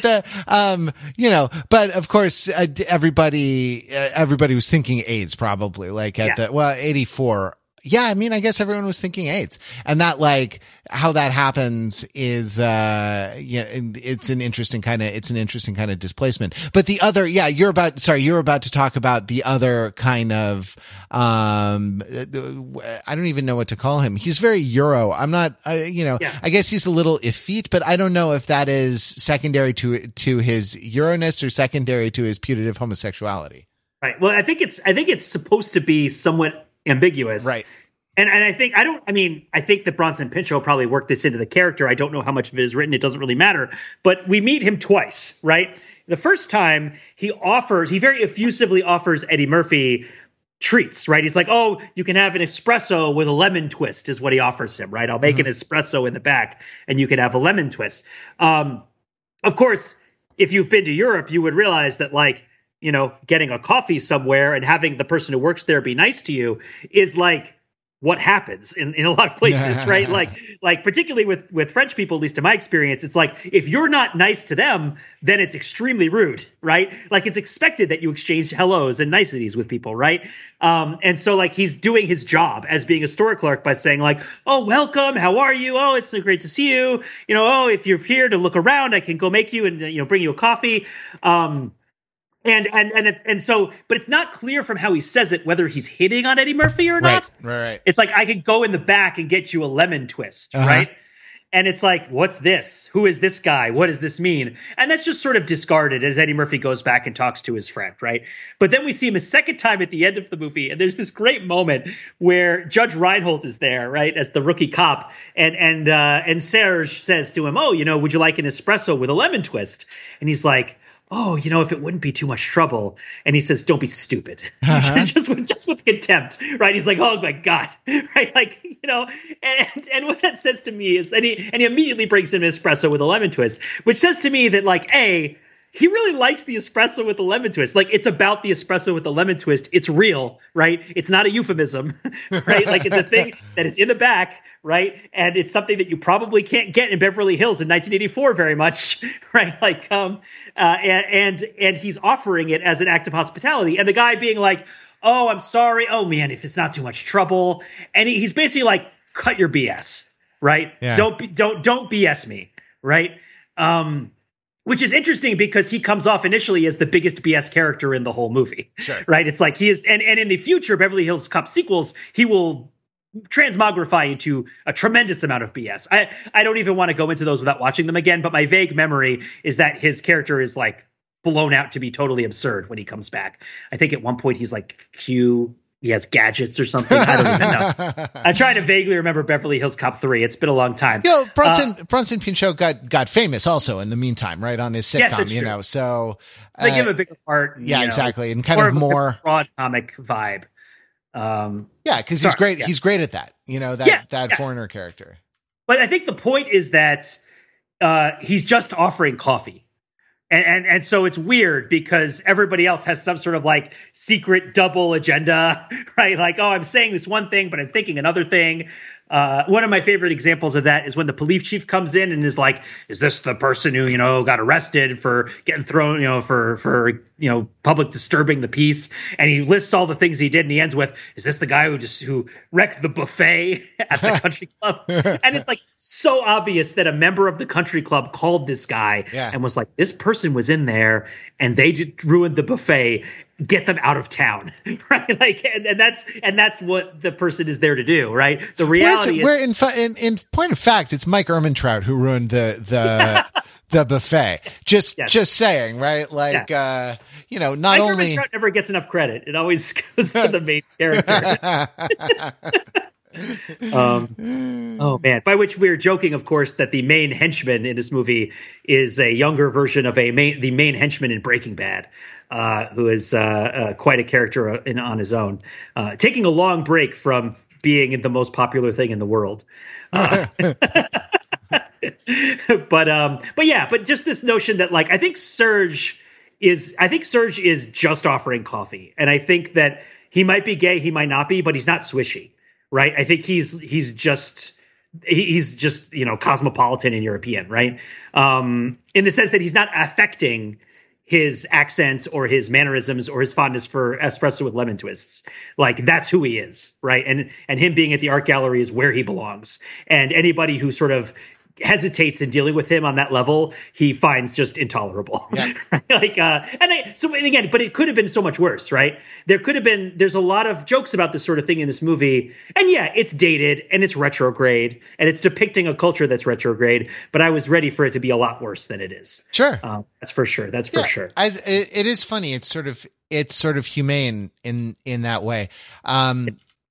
the um you know but of course uh, everybody uh, everybody was thinking AIDS probably like at yeah. the well 84 yeah, I mean, I guess everyone was thinking AIDS and that like how that happens is, uh, yeah, it's an interesting kind of, it's an interesting kind of displacement. But the other, yeah, you're about, sorry, you're about to talk about the other kind of, um, I don't even know what to call him. He's very Euro. I'm not, uh, you know, yeah. I guess he's a little effete, but I don't know if that is secondary to, to his Euroness or secondary to his putative homosexuality. Right. Well, I think it's, I think it's supposed to be somewhat ambiguous. Right. And and I think I don't I mean I think that Bronson Pinchot probably worked this into the character. I don't know how much of it is written. It doesn't really matter. But we meet him twice, right? The first time he offers, he very effusively offers Eddie Murphy treats, right? He's like, "Oh, you can have an espresso with a lemon twist," is what he offers him, right? I'll make mm-hmm. an espresso in the back, and you can have a lemon twist. Um, of course, if you've been to Europe, you would realize that like you know, getting a coffee somewhere and having the person who works there be nice to you is like what happens in, in a lot of places, right? Like, like particularly with with French people, at least in my experience, it's like if you're not nice to them, then it's extremely rude, right? Like it's expected that you exchange hellos and niceties with people, right? Um, and so like he's doing his job as being a store clerk by saying like, "Oh, welcome, how are you? Oh, it's so great to see you. You know, oh, if you're here to look around, I can go make you and you know bring you a coffee." Um, and and and and so, but it's not clear from how he says it whether he's hitting on Eddie Murphy or not. Right, right. right. It's like I could go in the back and get you a lemon twist, uh-huh. right? And it's like, what's this? Who is this guy? What does this mean? And that's just sort of discarded as Eddie Murphy goes back and talks to his friend, right? But then we see him a second time at the end of the movie, and there's this great moment where Judge Reinhold is there, right, as the rookie cop, and and uh, and Serge says to him, "Oh, you know, would you like an espresso with a lemon twist?" And he's like, oh, you know, if it wouldn't be too much trouble. And he says, don't be stupid. Uh-huh. just with just with contempt, right? He's like, oh my God. Right. Like, you know, and and what that says to me is and he and he immediately brings in an espresso with a lemon twist, which says to me that like, A, he really likes the espresso with the lemon twist. Like it's about the espresso with the lemon twist. It's real, right? It's not a euphemism, right? like it's a thing that is in the back, right? And it's something that you probably can't get in Beverly Hills in 1984 very much, right? Like, um, uh, and and and he's offering it as an act of hospitality, and the guy being like, "Oh, I'm sorry. Oh man, if it's not too much trouble," and he, he's basically like, "Cut your BS, right? Yeah. Don't be, don't don't BS me, right?" Um, which is interesting because he comes off initially as the biggest BS character in the whole movie. Sure. Right? It's like he is and, and in the future Beverly Hills Cop sequels, he will transmogrify into a tremendous amount of BS. I I don't even want to go into those without watching them again, but my vague memory is that his character is like blown out to be totally absurd when he comes back. I think at one point he's like Q he has gadgets or something. I don't even know. I'm trying to vaguely remember Beverly Hills Cop 3. It's been a long time. Yo, Bronson uh, Bronson Pinchot got got famous also in the meantime, right? On his sitcom, yes, you know. So uh, they give him a bigger part. Yeah, know, exactly. And kind of more broad comic vibe. Um Yeah, because he's great. Yeah. He's great at that. You know, that yeah, that yeah. foreigner character. But I think the point is that uh he's just offering coffee and, and and so it's weird because everybody else has some sort of like secret double agenda right? Like oh i'm saying this one thing but i'm thinking another thing Uh, one of my favorite examples of that is when the police chief comes in and is like, "Is this the person who you know got arrested for getting thrown, you know, for for you know public disturbing the peace?" And he lists all the things he did, and he ends with, "Is this the guy who just who wrecked the buffet at the country club?" and it's like so obvious that a member of the country club called this guy yeah. and was like, "This person was in there, and they just ruined the buffet." Get them out of town right? Like and, and, that's and that's what the person is there to do right? The reality where, in, fa- in, in point of fact it's mike ehrmantraut who ruined the the the buffet. Just yes. just saying right? Like yeah. uh you know not mike only never gets enough credit. It always goes to the main character. Um, oh man! By which we're joking, of course, that the main henchman in this movie is a younger version of a main the main henchman in Breaking Bad, uh, who is uh, uh, quite a character in, on his own, uh, taking a long break from being the most popular thing in the world. Uh, but um, but yeah, but just this notion that like I think Serge is I think Serge is just offering coffee, and I think that he might be gay, he might not be, but he's not swishy, right? I think he's he's just he's just you know cosmopolitan and European, right? Um, in the sense that he's not affecting his accent or his mannerisms or his fondness for espresso with lemon twists. Like that's who he is, right? And and him being at the art gallery is where he belongs. And anybody who sort of hesitates in dealing with him on that level, he finds just intolerable. Yeah. like, uh, and I, so, and again, but it could have been so much worse, right? There could have been, there's a lot of jokes about this sort of thing in this movie. And yeah, it's dated and it's retrograde and it's depicting a culture that's retrograde, but I was ready for it to be a lot worse than it is. Sure. Um, that's for sure. That's for yeah, sure. I, it is funny. It's sort of, it's sort of humane in, in that way. Um,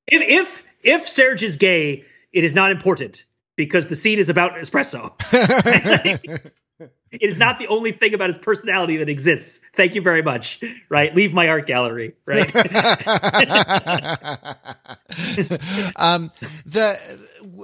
if, if, if Serge is gay, it is not important because the scene is about espresso. it is not the only thing about his personality that exists. Thank you very much. Right? Leave my art gallery. Right? um, the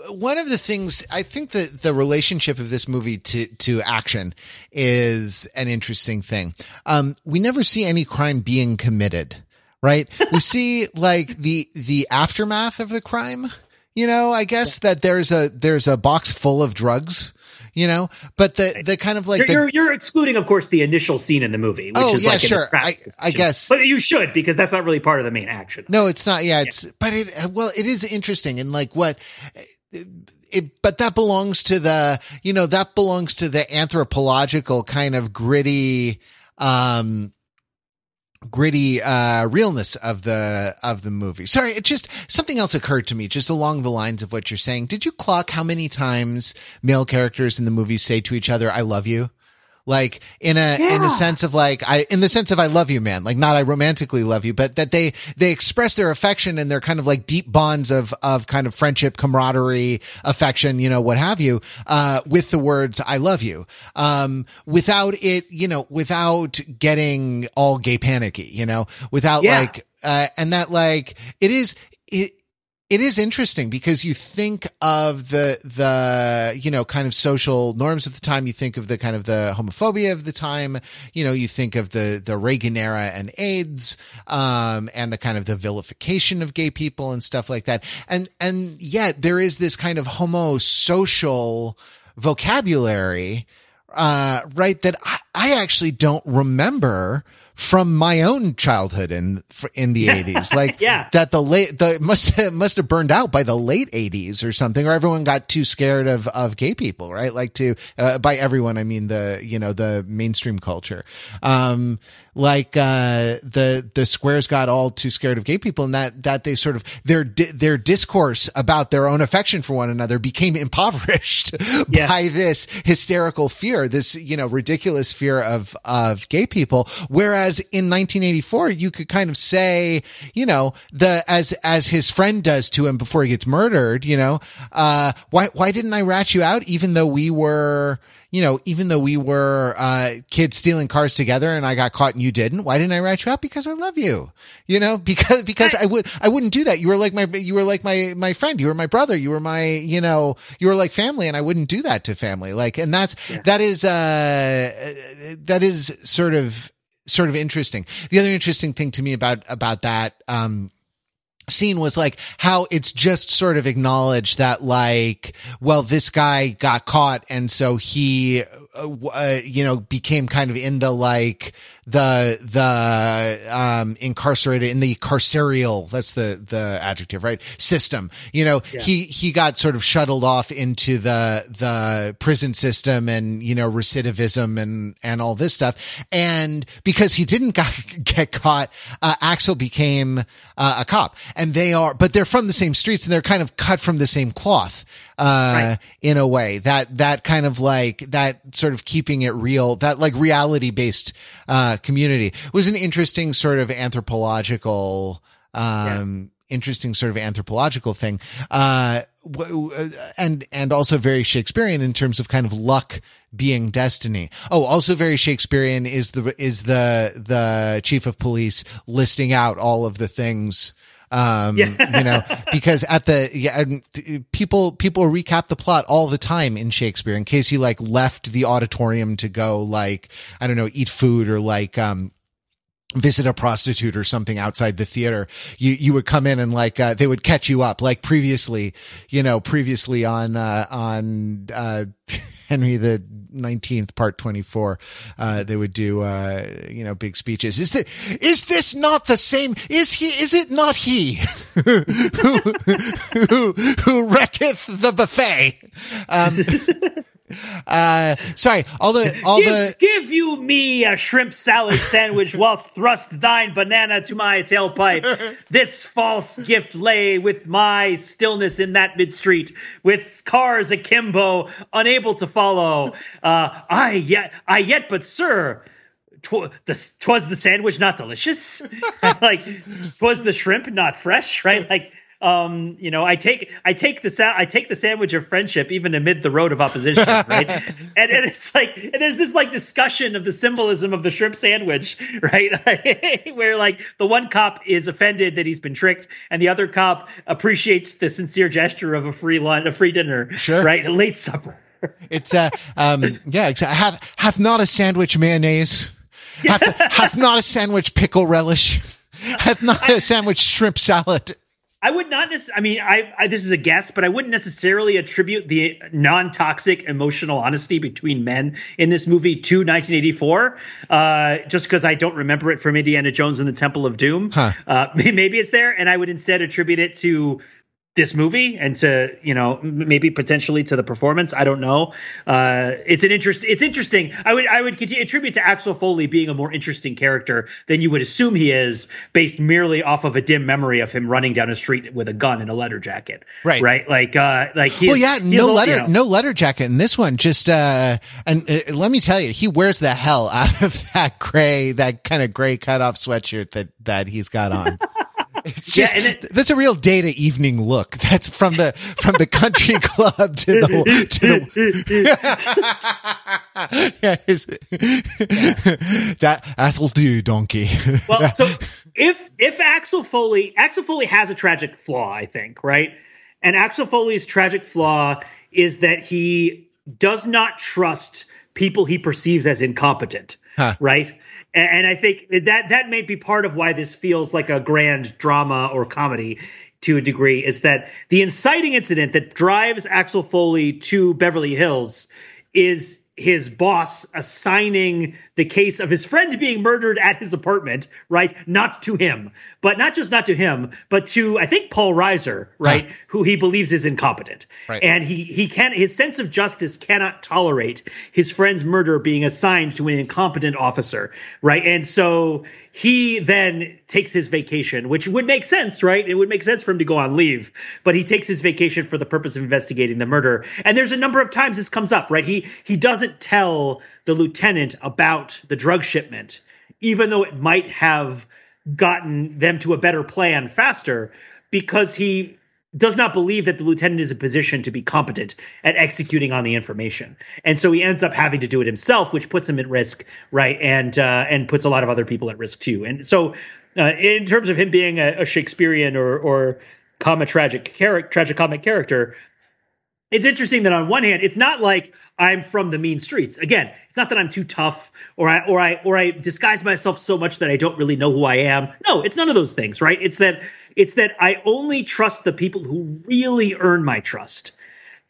one of the things I think that the relationship of this movie to to action is an interesting thing. Um, we never see any crime being committed. Right? we see like the the aftermath of the crime you know, I guess that there's a there's a box full of drugs you know but the the kind of like you're, the, you're, you're, excluding of course the initial scene in the movie which oh, is yeah, like sure. I, I guess but you should because that's not really part of the main action. No it's not. Yeah it's yeah. but it well it is interesting and like what it, but that belongs to the you know that belongs to the anthropological kind of gritty um gritty uh realness of the of the movie. Sorry, it just something else occurred to me just along the lines of what you're saying. Did you clock how many times male characters in the movie say to each other I love you? Like in a yeah. in a sense of like I in the sense of I love you, man. Like not I romantically love you, but that they they express their affection and their kind of like deep bonds of of kind of friendship, camaraderie, affection, you know, what have you, uh, with the words I love you. Um, without it, you know, without getting all gay panicky, you know, without yeah. like uh, and that like it is it it is interesting because you think of the the you know kind of social norms of the time. You think of the kind of the homophobia of the time. You know you think of the the Reagan era and AIDS um and the kind of the vilification of gay people and stuff like that. And and yet there is this kind of homo social vocabulary uh right that I, I actually don't remember from my own childhood in in the 80s like yeah. that the late the must have, must have burned out by the late 80s or something or everyone got too scared of of gay people right like to uh, by everyone i mean the you know the mainstream culture um like uh, the the squares got all too scared of gay people, and that that they sort of their their discourse about their own affection for one another became impoverished yeah. by this hysterical fear, this you know ridiculous fear of of gay people. Whereas in 1984, you could kind of say, you know, the as as his friend does to him before he gets murdered, you know, uh, why why didn't I rat you out even though we were you know, even though we were uh, kids stealing cars together and I got caught and you didn't, why didn't I rat you out? Because I love you. You know, because because I would I wouldn't do that. You were like my you were like my my friend. You were my brother. You were my you know you were like family, and I wouldn't do that to family. Like, and that's yeah. that is uh that is sort of sort of interesting. The other interesting thing to me about about that um scene was like how it's just sort of acknowledged that like well this guy got caught and so he uh, uh, you know became kind of in the like the the um incarcerated in the carceral that's the the adjective right system. You know yeah. he he got sort of shuttled off into the the prison system and you know recidivism and and all this stuff. And because he didn't got, get caught uh, Axel became uh, a cop. And they are but they're from the same streets and they're kind of cut from the same cloth uh, right. in a way that, that kind of like that sort of keeping it real, that like reality based, uh, community was an interesting sort of anthropological, um, yeah. interesting sort of anthropological thing. Uh, and and also very Shakespearean in terms of kind of luck being destiny. Oh, also very Shakespearean is the is the the chief of police listing out all of the things um, yeah. you know, because at the, yeah, people, people recap the plot all the time in Shakespeare in case you like left the auditorium to go like, I don't know, eat food or like, um, visit a prostitute or something outside the theater you you would come in and like uh, they would catch you up like previously you know previously on uh on uh henry the 19th part 24 uh they would do uh you know big speeches. Is that is this not the same? Is he is it not he who who who wrecketh the buffet? Um uh, sorry, all the all give, the give you me a shrimp salad sandwich whilst thrust thine banana to my tailpipe. this false gift lay with my stillness in that mid street, with cars akimbo, unable to follow. Uh, I yet, I yet, but sir. Tw- the, twas the sandwich not delicious like twas the shrimp not fresh right like um, you know, I take I take the sa- I take the sandwich of friendship even amid the road of opposition, right? and, and it's like and there's this like discussion of the symbolism of the shrimp sandwich, right? Where like the one cop is offended that he's been tricked, and the other cop appreciates the sincere gesture of a free lunch, a free dinner, sure. right? A late supper. it's uh um yeah, have have not a sandwich mayonnaise. Have, have not a sandwich pickle relish. Have not a sandwich shrimp salad. I would not necessarily. I mean, I, I, this is a guess, but I wouldn't necessarily attribute the non-toxic emotional honesty between men in this movie to 1984, uh, just because I don't remember it from Indiana Jones and the Temple of Doom. Huh. Uh, maybe it's there, and I would instead attribute it to this movie and to you know maybe potentially to the performance i don't know. Uh, it's an interest it's interesting. I would i would continue, attribute to axel foley being a more interesting character than you would assume he is based merely off of a dim memory of him running down a street with a gun and a letter jacket. Right. Right? Like uh like he well yeah no letter you know, no letter jacket in this one just uh and uh, let me tell you he wears the hell out of that gray that kind of gray cutoff sweatshirt that that he's got on It's just yeah, it, that's a real day to evening look. That's from the from the country club to the to the yeah, that that'll do, donkey. well, so if if Axel Foley Axel Foley has a tragic flaw, I think, right? And Axel Foley's tragic flaw is that he does not trust people he perceives as incompetent, huh. right? And, and I think that that may be part of why this feels like a grand drama or comedy to a degree is that the inciting incident that drives Axel Foley to Beverly Hills is his boss assigning the case of his friend being murdered at his apartment, right? Not to him, but not just not to him, but to I think Paul Reiser, right, huh. who he believes is incompetent, right. and he he can his sense of justice cannot tolerate his friend's murder being assigned to an incompetent officer, right? And so he then takes his vacation, which would make sense, right? It would make sense for him to go on leave, but he takes his vacation for the purpose of investigating the murder. And there's a number of times this comes up, right? He he doesn't tell the lieutenant about the drug shipment, even though it might have gotten them to a better plan faster because he does not believe that the lieutenant is in a position to be competent at executing on the information, and so he ends up having to do it himself, which puts him at risk, right? And uh, and puts a lot of other people at risk too. And so, uh, in terms of him being a, a Shakespearean or or comic tragic character, tragic comic character, it's interesting that on one hand, it's not like I'm from the mean streets. Again, it's not that I'm too tough or I or I or I disguise myself so much that I don't really know who I am. No, it's none of those things, right? It's that it's that I only trust the people who really earn my trust.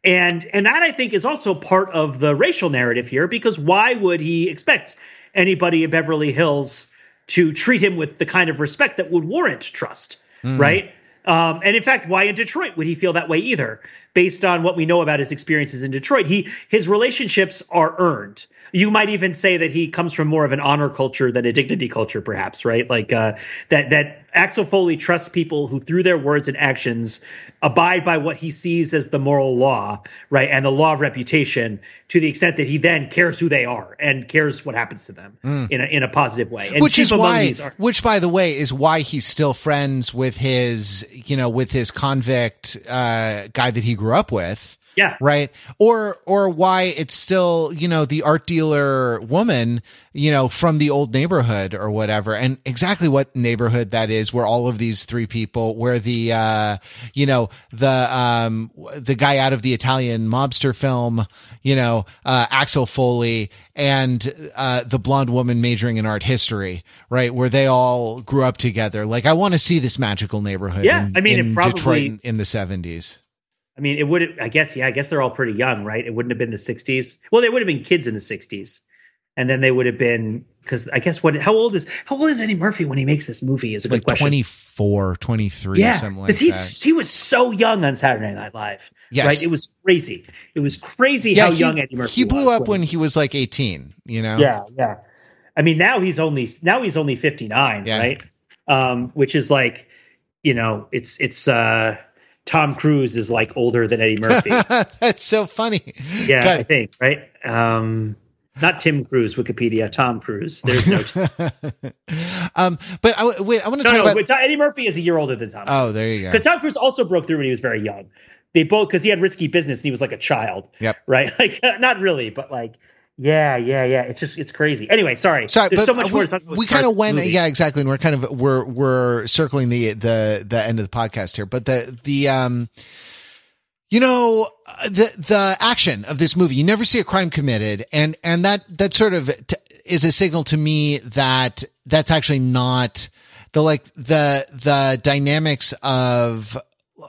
And and that I think is also part of the racial narrative here because why would he expect anybody in Beverly Hills to treat him with the kind of respect that would warrant trust, mm. right? Um, and in fact, why in Detroit would he feel that way either? Based on what we know about his experiences in Detroit, he his relationships are earned you might even say that he comes from more of an honor culture than a dignity culture, perhaps, right? Like uh, that that Axel Foley trusts people who, through their words and actions, abide by what he sees as the moral law, right, and the law of reputation, to the extent that he then cares who they are and cares what happens to them mm. in a in a positive way. And which is why, are- which by the way, is why he's still friends with his, you know, with his convict uh, guy that he grew up with yeah. Right. Or, or why it's still, you know, the art dealer woman, you know, from the old neighborhood or whatever. And exactly what neighborhood that is where all of these three people, where the, uh, you know, the, um, the guy out of the Italian mobster film, you know, uh, Axel Foley and, uh, the blonde woman majoring in art history, right? Where they all grew up together. Like, I want to see this magical neighborhood. Yeah. In, I mean, in probably, Detroit in, in the seventies. I mean, it would. I guess. Yeah. I guess they're all pretty young, right? It wouldn't have been the '60s. Well, they would have been kids in the '60s, and then they would have been because I guess what? How old is how old is Eddie Murphy when he makes this movie? Is a good like question. 24, 23, yeah, something like that. He was so young on Saturday Night Live. Yes. Right. It was crazy. It was crazy yeah, how he, young Eddie Murphy. Was. He blew up when he was like 18. You know. Yeah. Yeah. I mean, now he's only now he's only 59, yeah. right? Um, which is like, you know, it's it's uh Tom Cruise is like older than Eddie Murphy. That's so funny. Yeah, God. I think right. Um, not Tim Cruise, Wikipedia. Tom Cruise. There's no. um, but I, wait, I want to no, talk no, about wait, Eddie Murphy is a year older than Tom. Oh, there you go. Because Tom Cruise also broke through when he was very young. They both because he had risky business and he was like a child. Yep. Right. Like not really, but like yeah, yeah, yeah. It's just it's crazy. Anyway, sorry. Sorry, There's so much we, more to talk about. We kind of went, movie. yeah, exactly. And we're kind of we're we're circling the the the end of the podcast here, but the the um, you know the the action of this movie. You never see a crime committed, and and that that sort of t- is a signal to me that that's actually not the like the the dynamics of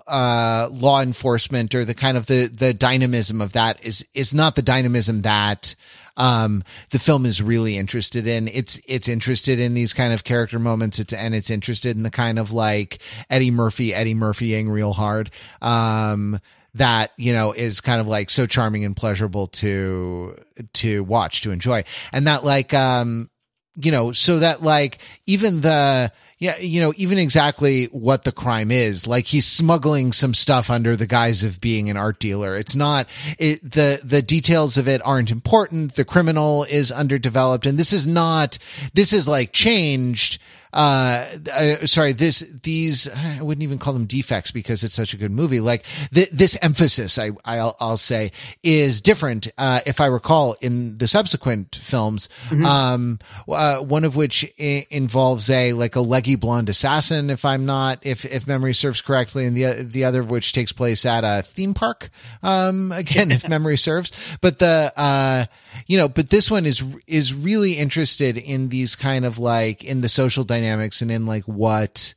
uh, law enforcement or the kind of the, the dynamism of that is, is not the dynamism that, um, the film is really interested in. It's, it's interested in these kind of character moments. It's, and it's interested in the kind of like Eddie Murphy, Eddie Murphying real hard. Um, that you know is kind of like so charming and pleasurable to to watch to enjoy and that like um you know so that like even the yeah, you know, even exactly what the crime is. Like he's smuggling some stuff under the guise of being an art dealer. It's not it, the the details of it aren't important. The criminal is underdeveloped, and this is not. This is like changed uh, uh, sorry, this, these, I wouldn't even call them defects because it's such a good movie. Like th- this emphasis, I, I'll, I'll say is different. Uh, if I recall in the subsequent films, mm-hmm. um, uh, one of which I- involves a, like a leggy blonde assassin, if I'm not, if, if memory serves correctly, and the, the other of which takes place at a theme park. Um, again, if memory serves, but the, uh, you know, but this one is, is really interested in these kind of like in the social dynamics and in like what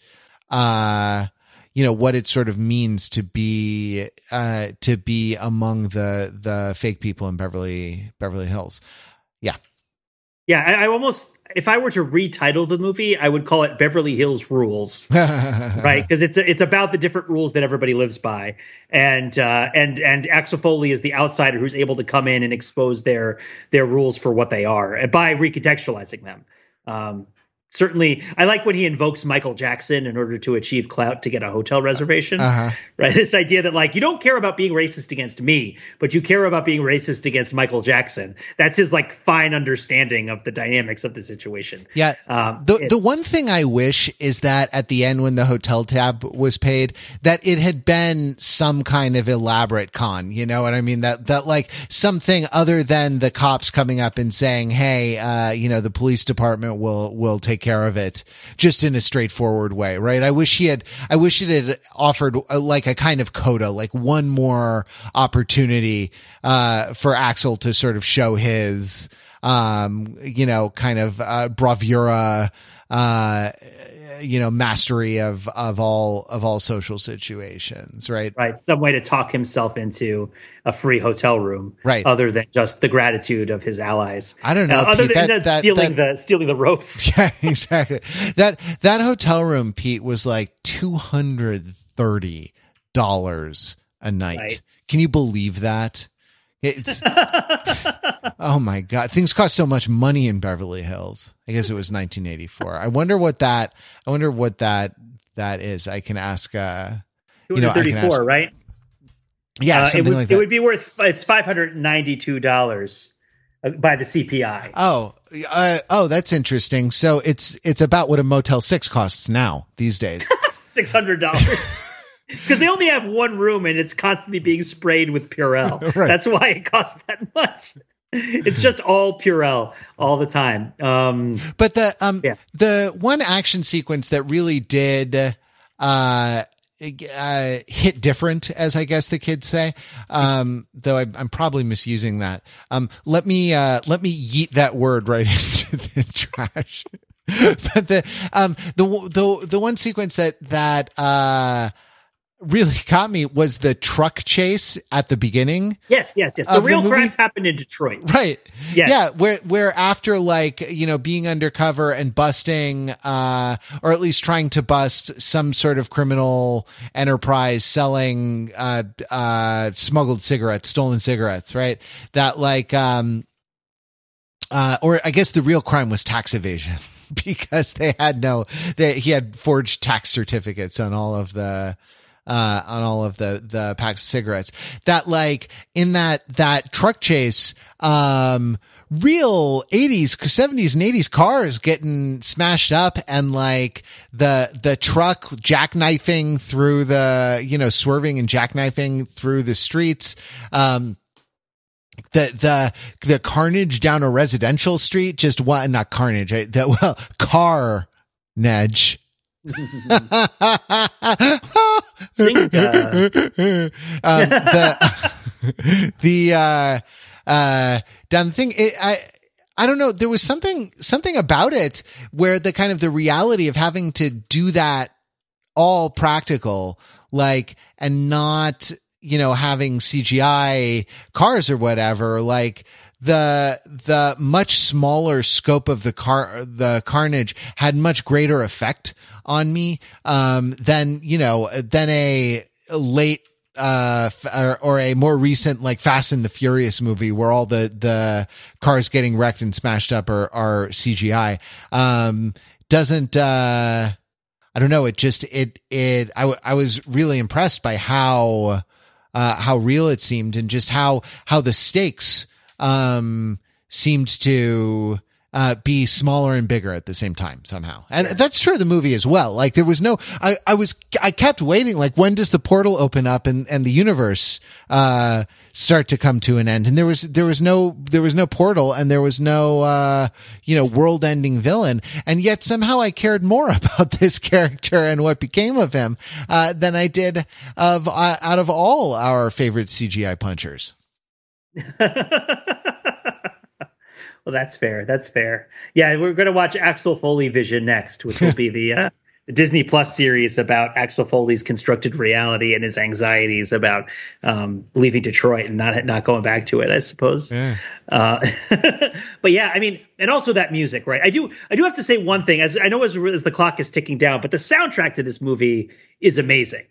uh you know what it sort of means to be uh to be among the the fake people in Beverly Beverly Hills. Yeah. Yeah, I, I almost if I were to retitle the movie, I would call it Beverly Hills Rules, right? Because it's it's about the different rules that everybody lives by, and uh, and and Axel Foley is the outsider who's able to come in and expose their their rules for what they are by recontextualizing them. Um, certainly i like when he invokes michael jackson in order to achieve clout to get a hotel reservation. Uh-huh. right? This idea that like you don't care about being racist against me but you care about being racist against michael jackson. That's his like fine understanding of the dynamics of the situation. Yeah. Um, the, the one thing i wish is that at the end when the hotel tab was paid that it had been some kind of elaborate con you know what i mean? That that like something other than the cops coming up and saying hey uh you know the police department will will take take care of it just in a straightforward way, right? I wish he had, I wish it had offered a, uh, like a kind of coda, like one more opportunity, uh, for Axel to sort of show his, um, you know, kind of, uh, bravura, uh, you know mastery of of all of all social situations right? Right. Some way to talk himself into a free hotel room right. other than just the gratitude of his allies. I don't know uh, other Pete, than that, that, stealing that, the stealing the ropes. Yeah exactly. That that hotel room pete was like 230 dollars a night. Right. can you believe that it's oh my god, things cost so much money in Beverly Hills. I guess it was 1984. I wonder what that. I wonder what that that is. I can ask. uh you know, 34, right? Yeah, uh, something it would, like that. It would be worth it's five hundred ninety two dollars uh, by the CPI. Oh, uh, oh, that's interesting. So it's it's about what a Motel Six costs now these days. Six hundred dollars. because they only have one room and it's constantly being sprayed with Purell. right. That's why it costs that much. It's just all Purell all the time. Um, but the um yeah. the one action sequence that really did uh, uh, hit different, as I guess the kids say. Um, though I, am probably misusing that. Um, let me uh, let me yeet that word right into the trash. but the um the the the one sequence that that uh really caught me was the truck chase at the beginning. Yes, yes, yes. The real the crimes happened in Detroit. Right. Yes. Yeah, where where after like, you know, being undercover and busting uh or at least trying to bust some sort of criminal enterprise selling uh uh smuggled cigarettes, stolen cigarettes, right? That like um uh or I guess the real crime was tax evasion. because they had no they he had forged tax certificates on all of the uh, on all of the the packs of cigarettes. That like in that that truck chase, um, real 80s 70s and 80s cars getting smashed up and like the the truck jackknifing through the you know swerving and jackknifing through the streets um the the the carnage down a residential street just what not carnage the well car nedge um, the the uh, uh, down the thing. It, I I don't know. There was something something about it where the kind of the reality of having to do that all practical, like, and not you know having CGI cars or whatever, like the the much smaller scope of the car the carnage had much greater effect on me um than you know than a late uh or, or, a more recent like Fast and the Furious movie where all the the cars getting wrecked and smashed up are are CGI um doesn't uh I don't know. It just it it I, w- I was really impressed by how uh how real it seemed and just how how the stakes um, seemed to uh, be smaller and bigger at the same time somehow. And that's true of the movie as well. Like there was no, I, I was, I kept waiting, like when does the portal open up and, and the universe, uh, start to come to an end? And there was, there was no, there was no portal and there was no, uh, you know, world ending villain. And yet somehow I cared more about this character and what became of him, uh, than I did of, uh, out of all our favorite CGI punchers. well, that's fair. That's fair. Yeah, we're going to watch Axel Foley Vision next, which will be the, uh, the Disney Plus series about Axel Foley's constructed reality and his anxieties about um, leaving Detroit and not not going back to it. I suppose. Yeah. Uh, but yeah, I mean, and also that music, right? I do I do have to say one thing. As I know as, as the clock is ticking down, but the soundtrack to this movie is amazing.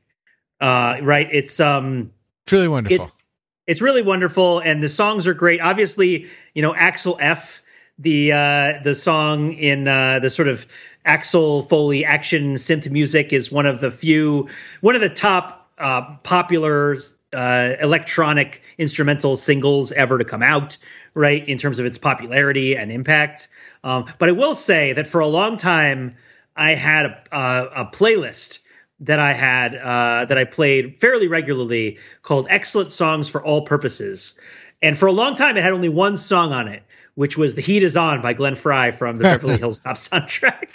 Uh, right? It's um, truly wonderful. It's it's really wonderful, and the songs are great. Obviously, you know Axel F, the uh, the song in uh, the sort of Axel Foley action synth music is one of the few, one of the top uh, popular uh, electronic instrumental singles ever to come out. Right in terms of its popularity and impact. Um, but I will say that for a long time, I had a, a, a playlist that I had uh, that I played fairly regularly called "Excellent Songs for All Purposes," and for a long time it had only one song on it, which was "The Heat Is On" by Glenn Frey from the Beverly Hills Cop soundtrack.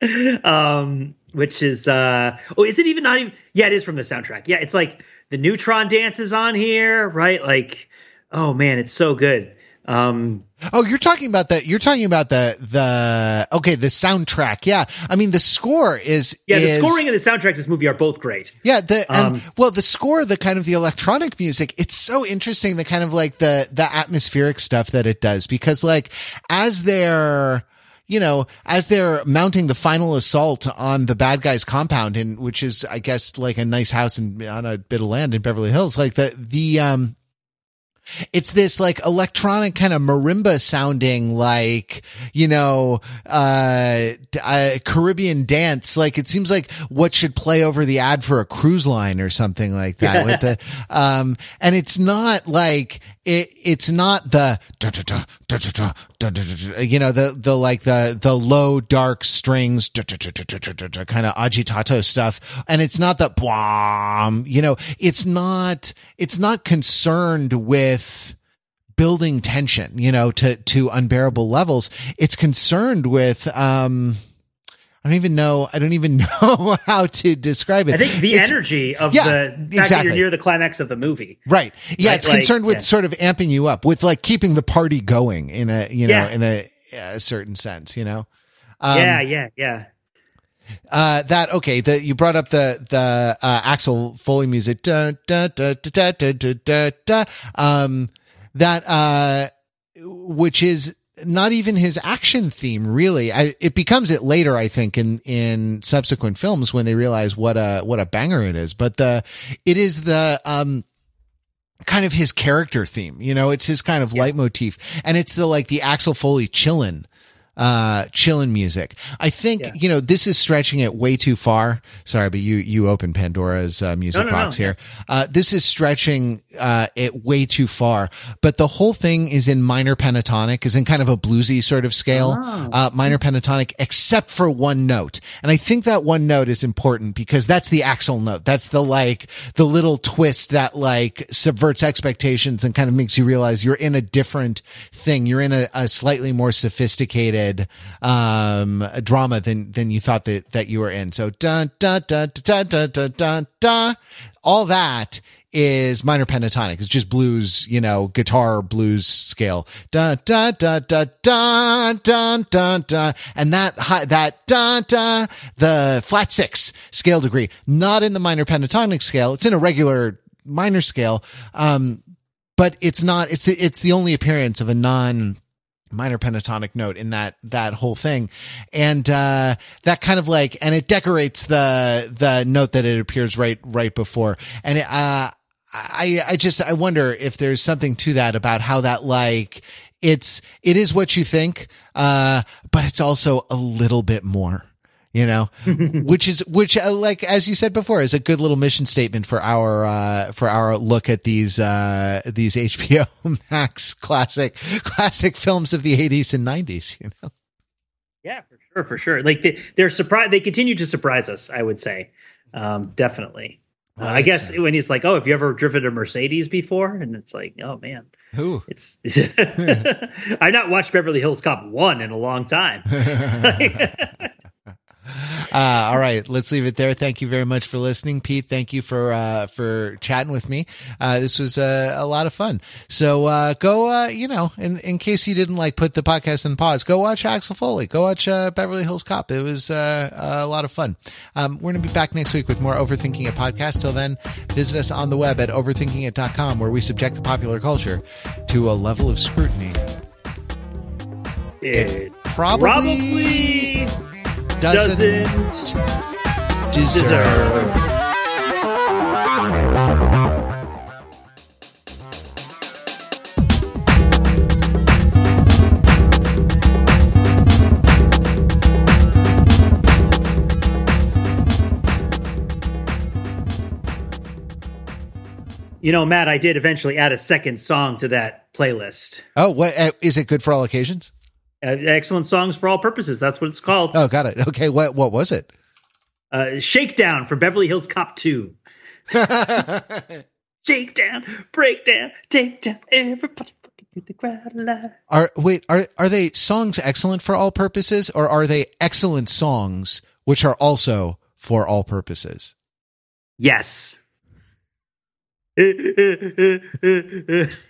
um, which is uh oh, is it even not even? Yeah, it is from the soundtrack. Yeah, it's like the Neutron dance is on here, right? Like, oh man, it's so good. Um, oh, you're talking about the you're talking about the the okay the soundtrack. Yeah, I mean the score is yeah is, the scoring and the soundtrack of this movie are both great. Yeah, the and um, well the score, the kind of the electronic music, it's so interesting. The kind of like the the atmospheric stuff that it does because like as they're you know, as they're mounting the final assault on the bad guy's compound, and which is, I guess, like a nice house in, on a bit of land in Beverly Hills, like the, the, um, it's this like electronic kind of marimba sounding like you know uh, uh, caribbean dance. Like it seems like what should play over the ad for a cruise line or something like that with the um and it's not like it, it's not the you know the the like the the low dark strings kind of agitato stuff and it's not the you know it's not it's not concerned with building tension you know to to unbearable levels it's concerned with um I don't even know. I don't even know how to describe it. I think the it's, energy of yeah, the fact exactly. that you're near the climax of the movie. Right. Yeah. It's like, concerned with yeah. sort of amping you up with like keeping the party going in a, you know, yeah. in a, a, certain sense, you know? Um, yeah. Yeah. Yeah. Uh, that okay. The you brought up the the uh, Axel Foley music. Da, da, da, da, da, da, da, da, um, that uh, which is not even his action theme really. I, it becomes it later i think in in subsequent films when they realize what a what a banger it is. But the it is the um kind of his character theme you know? It's his kind of yeah. leitmotif. And it's the like the axel foley chillin' uh, chillin' music. I think, yeah. you know, this is stretching it way too far. Sorry, but you, you open Pandora's uh, music no, no, box no, here. Uh, this is stretching, uh, it way too far, but the whole thing is in minor pentatonic, is in kind of a bluesy sort of scale, oh. uh, minor pentatonic, except for one note. And I think that one note is important because that's the Axel note. That's the like, the little twist that like subverts expectations and kind of makes you realize you're in a different thing. You're in a, a slightly more sophisticated um, drama than than you thought that that you were in. So dun dun dun dun dun dun dun, dun. all that is minor pentatonic. It's just blues, you know, guitar blues scale. Dun dun dun dun dun dun dun dun, and that high, that dun dun the flat six scale degree, not in the minor pentatonic scale. It's in a regular minor scale, um, but it's not. It's the, it's the only appearance of a non minor pentatonic note in that that whole thing. And uh that kind of like and it decorates the the note that it appears right right before. And it, uh I I just I wonder if there's something to that about how that like it's it is what you think uh but it's also a little bit more you know, which is, which, uh, like, as you said before, is a good little mission statement for our, uh, for our look at these, uh, these HBO Max classic, classic films of the 80s and 90s, you know? Yeah, for sure, for sure. Like, they, they're surprised, they continue to surprise us, I would say. Um, definitely. Uh, I guess when he's like, "Oh, have you ever driven a Mercedes before?" and it's like, "Oh man, who?" It's, I've not watched Beverly Hills Cop one in a long time. Uh, all right, let's leave it there. Thank you very much for listening, Pete. Thank you for uh, for chatting with me. Uh, this was uh, a lot of fun. So uh, go, uh, you know, in in case you didn't like put the podcast in pause, go watch Axel Foley. Go watch Beverly Hills Cop. It was a lot of fun. Um, we're going to be back next week with more Overthinking It podcast. Till then, visit us on the web at overthinkingit.com, where we subject the popular culture to a level of scrutiny. It, it probably, probably doesn't, doesn't deserve. deserve. You know, Matt, I did eventually add a second song to that playlist. Oh, what uh, is it good for all occasions? Uh, excellent songs for all purposes. That's what it's called. Oh, got it. Okay, what what was it? Uh, Shakedown for Beverly Hills Cop Two. Shakedown, breakdown, take down everybody. Get the crowd alive. Are wait are are they songs excellent for all purposes, or are they excellent songs which are also for all purposes? Yes.